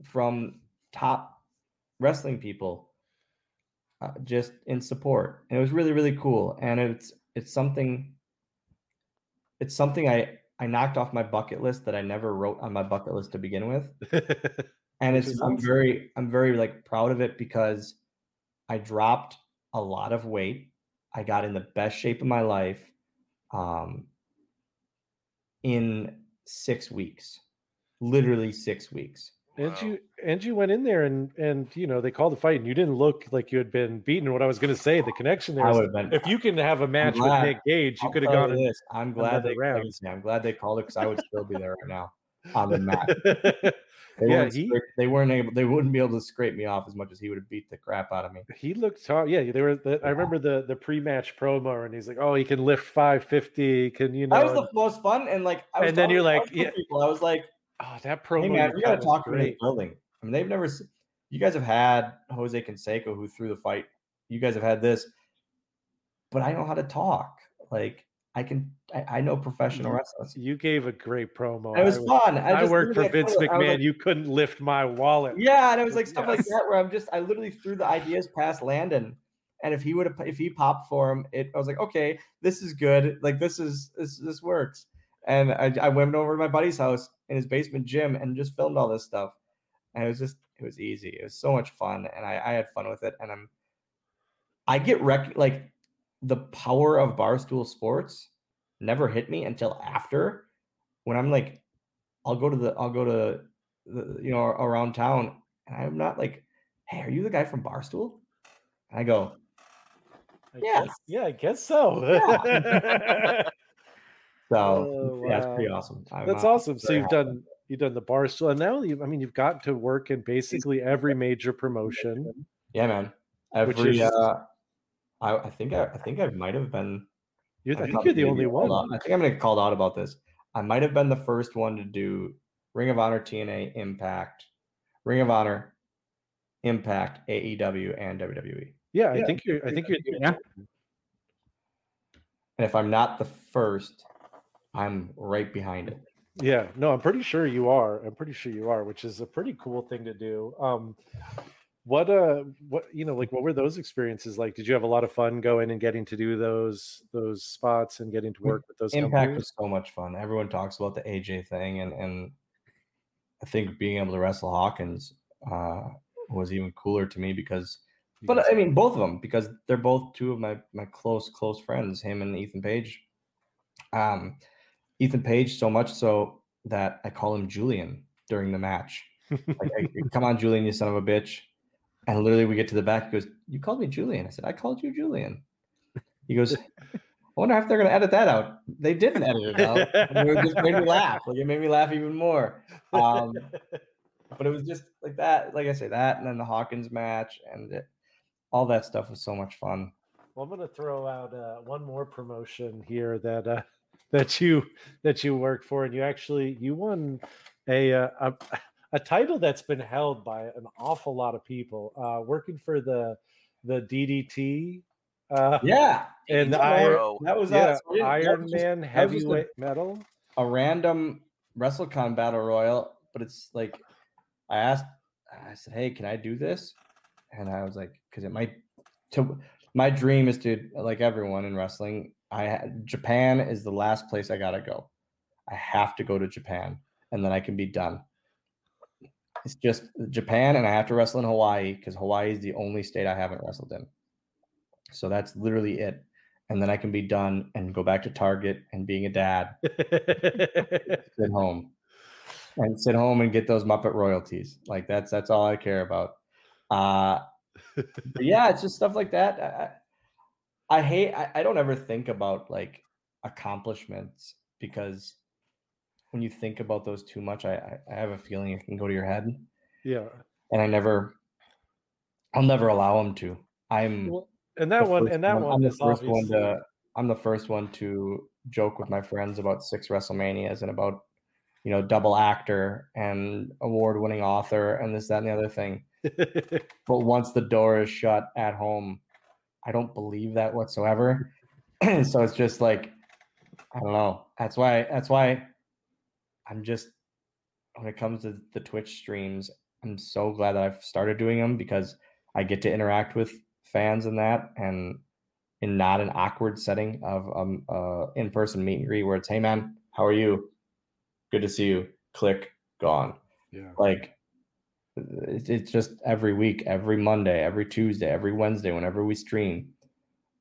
from top wrestling people uh, just in support and it was really really cool and it's it's something it's something i i knocked off my bucket list that i never wrote on my bucket list to begin with. *laughs* And it's i'm very i'm very like proud of it because i dropped a lot of weight. I got in the best shape of my life um in six weeks. Literally six weeks And Wow. you and you went in there and and you know they called the fight and you didn't look like you had been beaten. What I was going to say, the connection there. i would have been if you can have a match with. Nick Gage, you could have tell gone. you this. I'm glad another they like I round. say, I'm glad they called it because I would still be there right now on the mat. *laughs* They, Yeah, weren't he- scrape- they weren't able. They wouldn't be able to scrape me off as much as he would have beat the crap out of me. he looked tall. Yeah, they were. The, I remember the the pre match promo, and he's like, "Oh, he can lift five fifty. Can you know?" That was the most fun, and like, I was And then you're like, yeah. people, I was like, oh, that promo. hey man, you we gotta talk to the great. building. I mean, they've never. You guys have had Jose Canseco who threw the fight. You guys have had this, but I know how to talk. Like I can. I, I know professional You- wrestling. You gave a great promo. It was fun. I, I, worked for Vince told her- I was McMahon. like, you couldn't lift my wallet. Yeah, and it was like stuff like that where I'm just I literally threw the ideas past Landon, and if he would have if he popped for him, it I was like, okay, this is good. Like this is this this works. And I I went over to my buddy's house in his basement gym and just filmed all this stuff, and it was just it was easy. It was so much fun, and I I had fun with it, and I'm I get rec like the power of barstool sports never hit me until after when I'm like I'll go to the I'll go to the, you know around town and I'm not like hey are you the guy from Barstool and I go Yeah. yeah, I guess so. *laughs* *laughs* *laughs* so Oh, yeah it's pretty awesome I'm, That's uh, awesome. So you've happy. done you've done the barstool, and now you, I mean, you've gotten to work in basically every major promotion. yeah man every is- uh I, I think I, I think I might have been You're, I I'm think you're the only one. out- I think I'm gonna get called out about this I might have been the first one to do Ring of Honor TNA Impact Ring of Honor Impact AEW and WWE Yeah, I Yeah, think you're. I think you're. Yeah. and if I'm not the first I'm right behind it Yeah, no, I'm pretty sure you are. I'm pretty sure you are, which is a pretty cool thing to do. Um, what uh, what you know, like, what were those experiences like? Did you have a lot of fun going and getting to do those those spots and getting to work with those Impact companies? was so much fun. Everyone talks about the AJ thing, and and I think being able to wrestle Hawkins uh, was even cooler to me because. But I mean, both of them because they're both two of my my close close friends. Him and Ethan Page. Um, Ethan Page so much so that I call him Julian during the match. Like, I, *laughs* come on, Julian, you son of a bitch! And literally, we get to the back. He goes, "You called me Julian." I said, "I called you Julian." He goes, I wonder if they're gonna edit that out. They didn't edit it out. it just made me laugh. Like it made me laugh even more. Um, but it was just like that. Like I say, that, and then the Hawkins match, and it, all that stuff was so much fun. Well, I'm going to throw out uh, one more promotion here that uh, that you that you work for, and you actually you won a uh, a, a title that's been held by an awful lot of people. Uh, working for the the DDT, uh, Yeah, and the that Iron, that was yeah, uh, so it- that Iron was Man that was just a- heavyweight metal. a random WrestleCon battle royal, but it's like I asked, I said, "Hey, can I do this?" And I was like, "Because it might." To my dream is to like everyone in wrestling. I Japan is the last place I gotta go. I have to go to Japan, and then I can be done. It's just Japan, and I have to wrestle in Hawaii because Hawaii is the only state I haven't wrestled in. So that's literally it. And then I can be done and go back to Target and being a dad, *laughs* sit home, and sit home and get those Muppet royalties. Like that's that's all I care about. Uh, yeah, it's just stuff like that. I, hate. I, I don't ever think about like accomplishments because when you think about those too much, I I, have a feeling it can go to your head, yeah. and I never. I'll never allow them to. I'm Well, and that one and that one. I'm one the is first one to. I'm the first one to joke with my friends about six WrestleManias and about, you know, double actor and award-winning author and this, that, and the other thing. *laughs* But once the door is shut at home, I don't believe that whatsoever. *clears throat* so it's just like, I don't know. That's why. That's why. I'm just when it comes to the Twitch streams, I'm so glad that I've started doing them because I get to interact with fans and that, and in not an awkward setting of um uh in-person meet and greet where it's hey man how are you good to see you click gone yeah. like it's just every week every monday every tuesday every wednesday whenever we stream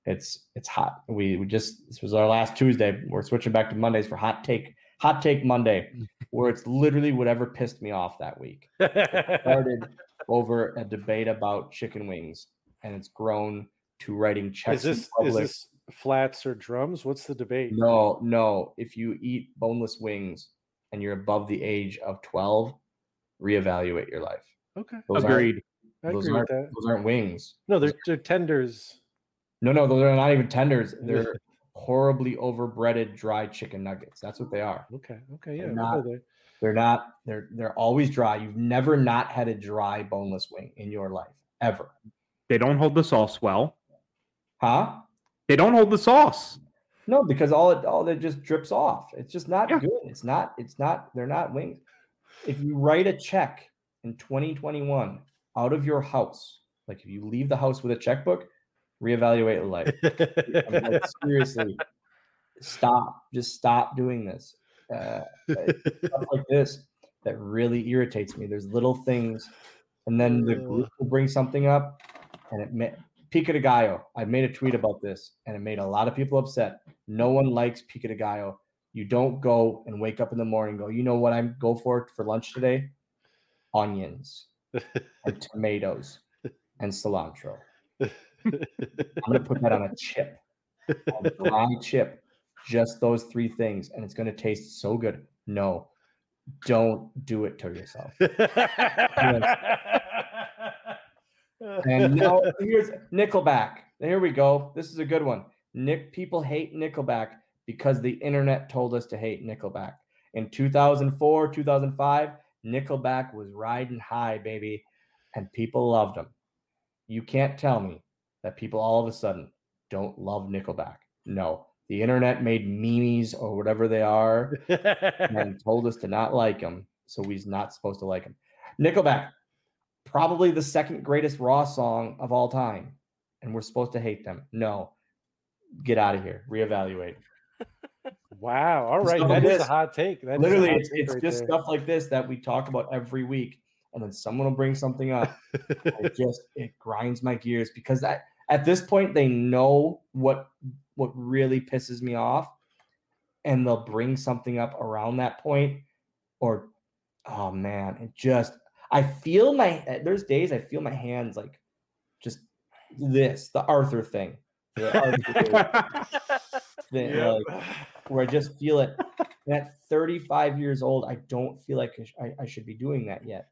it's it's hot. We, we just this was our last tuesday. We're switching back to mondays for hot take hot take monday where it's literally whatever pissed me off that week. *laughs* Started over a debate about chicken wings and it's grown to writing checks is this is this flats or drums? What's the debate? no no. If you eat boneless wings and you're above the age of 12 reevaluate your life Okay, those aren't, Agreed. I those agree with aren't that. those aren't wings No, they're, they're tenders. no no those are not even tenders *laughs* they're horribly overbreaded dry chicken nuggets that's what they are Okay, okay, yeah, They're not- they're not they're they're always dry you've never not had a dry boneless wing in your life ever They don't hold the sauce well. huh They don't hold the sauce. No, because all it all that just drips off. It's just not Yeah. good. It's not. It's not. They're not wings. If you write a check in 2021 out of your house, like if you leave the house with a checkbook, reevaluate life. Like, *laughs* seriously, stop. Just stop doing this. Uh, stuff like this that really irritates me. There's little things, and then the group will bring something up, and it may, Pico de Gallo. I made a tweet about this, and it made a lot of people upset. No one likes Pico de Gallo. You don't go and wake up in the morning and go, you know what I'm go for for lunch today? Onions and *laughs* tomatoes and cilantro. I'm gonna put that on a chip, a dry chip, just those three things, and it's gonna taste so good. No, don't do it to yourself. *laughs* And now here's Nickelback. Here we go. This is a good one. Nick people hate Nickelback because the internet told us to hate Nickelback. In 2004, 2005, Nickelback was riding high, baby, and people loved them. You can't tell me that people all of a sudden don't love Nickelback. No, the internet made memes or whatever they are *laughs* and told us to not like him, so we's not supposed to like him. Nickelback, probably the second greatest Raw song of all time, and we're supposed to hate them. No, get out of here. Reevaluate. Wow. All Just right, that at is a hot take. That is Literally, hot it's, take it's right just there. stuff like this that we talk about every week, and then someone will bring something up. it *laughs* just it grinds my gears because at, at this point they know what what really pisses me off, and they'll bring something up around that point, or oh man, it just I feel my there's days I feel my hands like just this the Arthur thing. The Arthur *laughs* *laughs* thing, Yep. like, where I just feel it. And *laughs* at 35 years old, I don't feel like I, I, I should be doing that yet,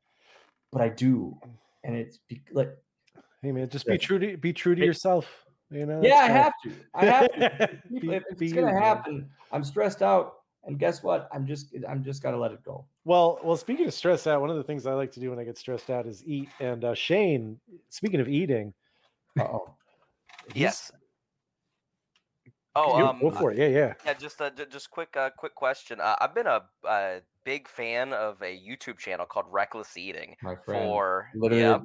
but I do, and it's be- like, Hey man, just be Yeah. true to be true to Hey. yourself. You know. yeah, I it's have to. I have to. *laughs* Be- if if be it's gonna man. happen, I'm stressed out, and guess what? I'm just I'm just gotta let it go. Well, well. Speaking of stress out, one of the things I like to do when I get stressed out is eat. And uh, Shane, speaking of eating, Uh-oh. Yes. Oh, um, go for it. Yeah, yeah. Yeah, just uh, j- just quick uh, quick question. Uh, I've been a, a big fan of a YouTube channel called Reckless Eating My friend. for Literally, Yep.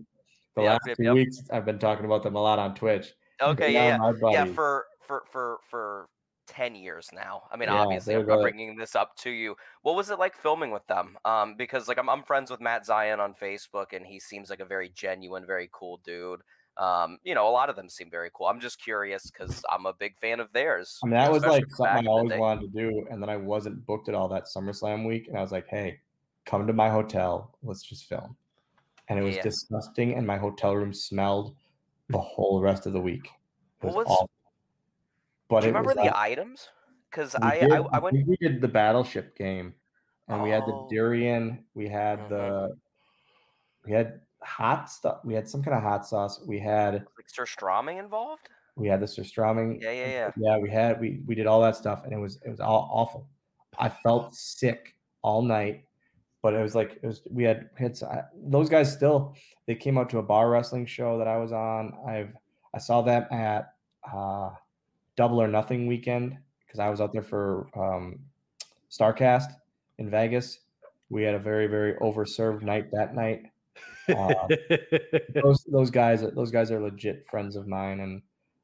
the Yep, last yep, two weeks, I've been talking about them a lot on Twitch. Okay, yeah, yeah. yeah for for for for 10 years now i mean Yeah, obviously they're i'm bringing this up to you what was it like filming with them um because like I'm, I'm friends with matt zion on facebook and he seems like a very genuine very cool dude um you know a lot of them seem very cool i'm just curious because i'm a big fan of theirs I mean, that was like something I always wanted to do, and then I wasn't booked at all that SummerSlam week, and I was like, "Hey, come to my hotel, let's just film." And it was Yeah. disgusting, and my hotel room smelled the whole rest of the week. It What was was- awful. But do you remember the like- items because I, did- I i went we did the battleship game, and we had the Oh. durian, we had Mhm. the, we had hot stuff, we had some kind of hot sauce, we had like surströmming involved we had the surströmming. Yeah, yeah, yeah. Yeah, we had we we did all that stuff, and it was it was all awful. I felt sick all night, but it was like it was we had we had s- I- those guys still. They came out to a bar wrestling show that I was on. I've I saw them at uh, Double or Nothing weekend because I was out there for um, Starrcast in Vegas. We had a very very overserved night that night. Uh, those those guys those guys are legit friends of mine and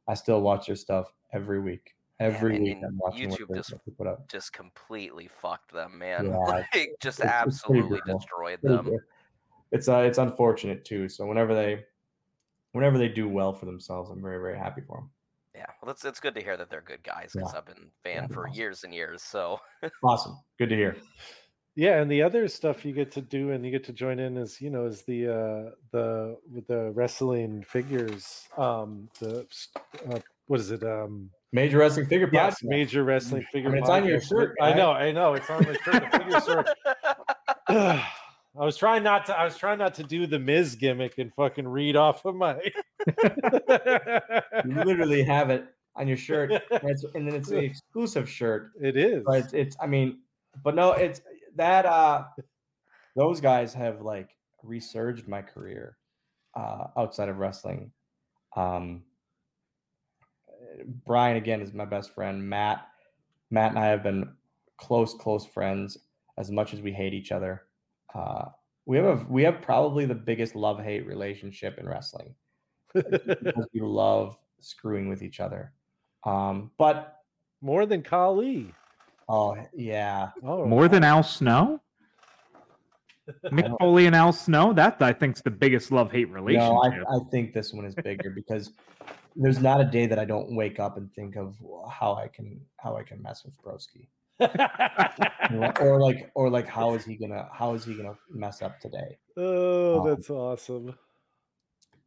I still watch their stuff every week. Every week I'm watching YouTube just- what they put up. just completely fucked them man Yeah, *laughs* like just it's- it's absolutely brutal. destroyed them. It's uh it's unfortunate too. So whenever they whenever they do well for themselves, I'm very very happy for them. Yeah, well, it's it's good to hear that they're good guys because Yeah. I've been fan Yeah, for awesome. years and years. So *laughs* Awesome, good to hear. Yeah, and the other stuff you get to do and you get to join in is you know is the uh the with the wrestling figures um the uh, what is it um Major wrestling figure yes podcast. major wrestling I figure mean, it's on your shirt, I know I know it's on my shirt the figure store *laughs* *sighs* I was trying not to I was trying not to do the Miz gimmick and fucking read off of my You literally have it on your shirt, *laughs* and, it's, and then it's an exclusive shirt. it is but it's, it's i mean but no it's that uh those guys have like resurged my career uh outside of wrestling. Um brian again is my best friend. Matt matt and i have been close close friends as much as we hate each other. Uh we have a we have probably the biggest love hate relationship in wrestling. We love screwing with each other. Um but more than Khali oh yeah oh More than Al Snow? *laughs* Mick Foley and Al Snow? That I think's the biggest love hate relationship. No, I, I think this one is bigger because there's not a day that I don't wake up and think of how I can how I can mess with Broski, You know, or like or like how is he gonna how is he gonna mess up today? oh Um, that's awesome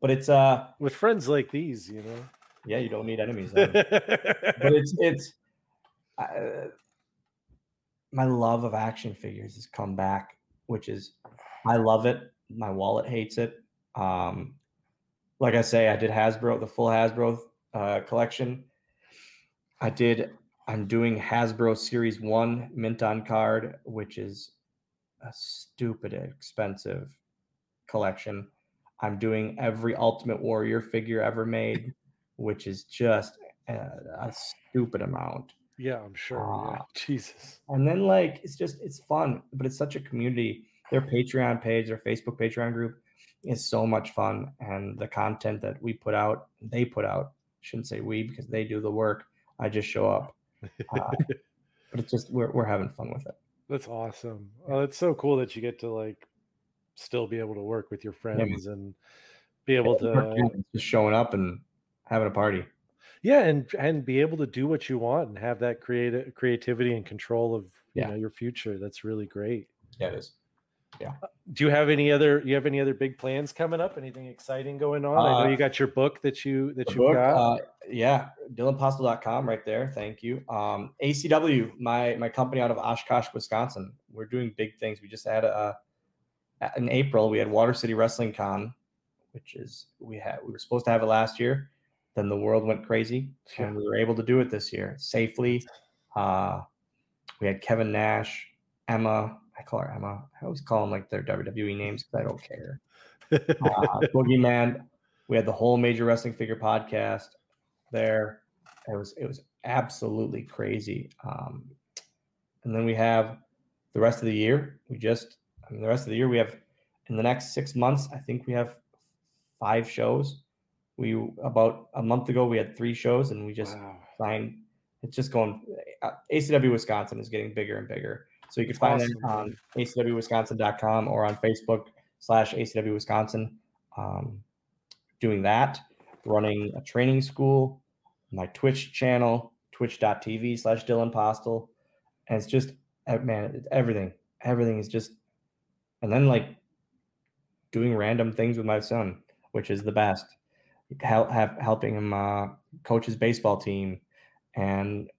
But it's uh with friends like these you know yeah you don't need enemies. *laughs* but it's it's uh, my love of action figures has come back, which is I love it. My wallet hates it. Um, like I say, I did Hasbro, the full Hasbro uh, collection. I did. I'm doing Hasbro Series One mint on card, which is a stupid expensive collection. I'm doing every Ultimate Warrior figure ever made, which is just a, a stupid amount. Yeah i'm sure yeah. Ah. *laughs* jesus And then like it's just it's fun, but it's such a community. Their Patreon page, their Facebook Patreon group is so much fun, and the content that we put out, they put out. Shouldn't say we because they do the work. I just show up, uh, *laughs* but it's just we're we're having fun with it. That's awesome. Oh, it's so cool that you get to like still be able to work with your friends and be able to just showing up and having a party. Yeah, and and be able to do what you want and have that creative creativity and control of Yeah. you know your future. That's really great. Yeah, it is. Yeah. Do you have any other you have any other big plans coming up? Anything exciting going on? I know Uh, you got your book that you that you book, got. uh, yeah, dylanpostl.com right there. Thank you. Um, ACW, my my company out of Oshkosh, Wisconsin. We're doing big things. We just had a in April we had Water City Wrestling Con, which is we had we were supposed to have it last year. Then the world went crazy, and we were able to do it this year safely. Uh, we had Kevin Nash, Emma. I call her Emma. I always call them like their WWE names because I don't care uh, *laughs* Boogeyman. We had the whole Major Wrestling Figure podcast there. It was it was absolutely crazy. Um, and then we have the rest of the year. We just, I mean, the rest of the year we have in the next six months. I think we have five shows. We about a month ago we had three shows, and we just Wow. signed. It's just going. Uh, ACW Wisconsin is getting bigger and bigger. So you can find Awesome, it on acwwisconsin.com or on Facebook slash ACW Wisconsin. Um, doing that, running a training school, my Twitch channel, twitch.tv slash Dylan Postl. And it's just, eh, man, it's everything. Everything is just, and then like doing random things with my son, which is the best. Help, have, helping him uh, coach his baseball team and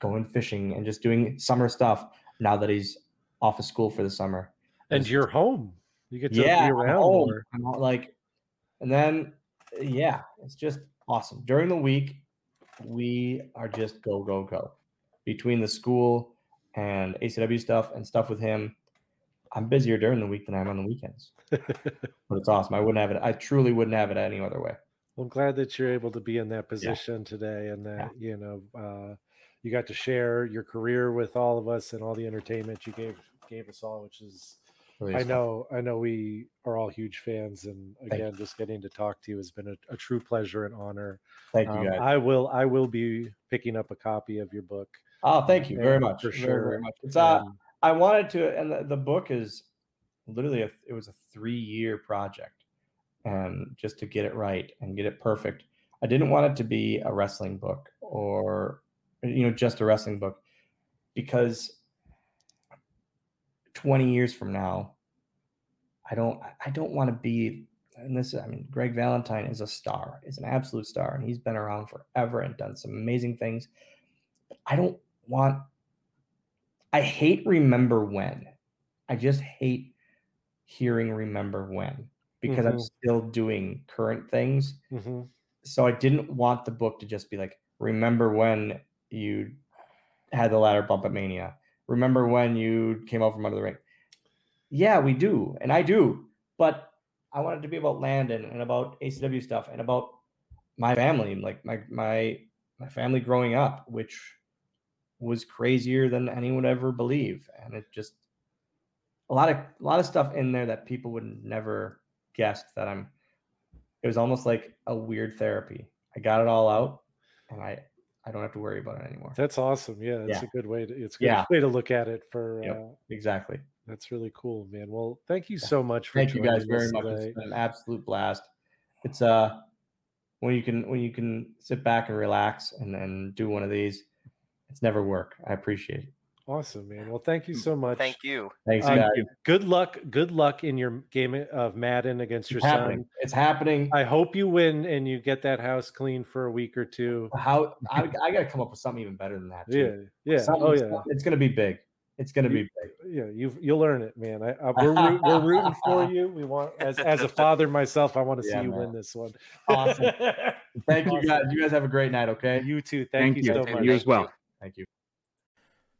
going fishing and just doing summer stuff now that he's off of school for the summer. And It's- you're home. You get to yeah, be I'm around home. I'm not like, and then yeah, it's just awesome. During the week, we are just go go go. Between the school and ACW stuff and stuff with him, I'm busier during the week than I am on the weekends. *laughs* But it's awesome. I wouldn't have it. I truly wouldn't have it any other way. Well, I'm glad that you're able to be in that position today and that, you know, uh, you got to share your career with all of us and all the entertainment you gave gave us all, which is Really I know I know we are all huge fans and again just getting to talk to you has been a, a true pleasure and honor. Thank you Um, guys. I will I will be picking up a copy of your book. oh, thank you very much. for Very, very sure. much. It's uh, and- I wanted to, and the, the book is literally a, it was a three year project, and just to get it right and get it perfect. I didn't want it to be a wrestling book or you know just a wrestling book because 20 years from now i don't i don't want to be and this i mean greg valentine is a star is an absolute star and he's been around forever and done some amazing things. But i don't want i hate remember when. I just hate hearing remember when because i'm Mhm. still doing current things Mhm. so I didn't want the book to just be like, remember when you had the ladder bump at Mania? Remember when you came out from under the ring? Yeah, we do, and I do, but I wanted to be about Landon and about ACW stuff and about my family, like my my my family growing up, which was crazier than anyone would ever believe, and it just a lot of a lot of stuff in there that people would never guessed that I'm it was almost like a weird therapy. I got it all out and I I don't have to worry about it anymore. That's awesome. Yeah, it's Yeah. a good way to it's a good Yeah. way to look at it for Yep. uh, Exactly. that's really cool, man. Well, thank you so much for Thank you guys very much. today. It's been an absolute blast. It's uh when you can when you can sit back and relax and then do one of these, it's never work. I appreciate it. Awesome, man. Well, thank you so much. Thank you. Thanks, Uh, guys. Good luck. Good luck in your game of Madden against your It's happening. son. It's happening. I hope you win and you get that house clean for a week or two. How I, I got to come up with something even better than that. Yeah, too. yeah. Something- Oh yeah, It's going to be big. It's going to You- be big. yeah. You you'll learn it, man. I, I we're root, we're *laughs* rooting for you. We want as *laughs* as a father myself, I want to see Yeah, you man. win this one. Awesome. *laughs* Thank you guys. You guys have a great night. Okay. You too. Thank, Thank you you. so much. You as well. Thank you.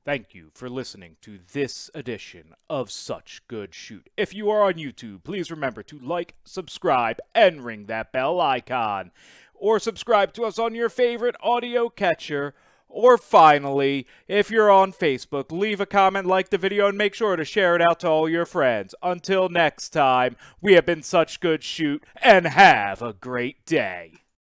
Thank you for listening to this edition of Such Good Shoot. If you are on YouTube, please remember to like, subscribe, and ring that bell icon. Or subscribe to us on your favorite audio catcher. Or finally, if you're on Facebook, leave a comment, like the video, and make sure to share it out to all your friends. Until next time, we have been Such Good Shoot, and have a great day.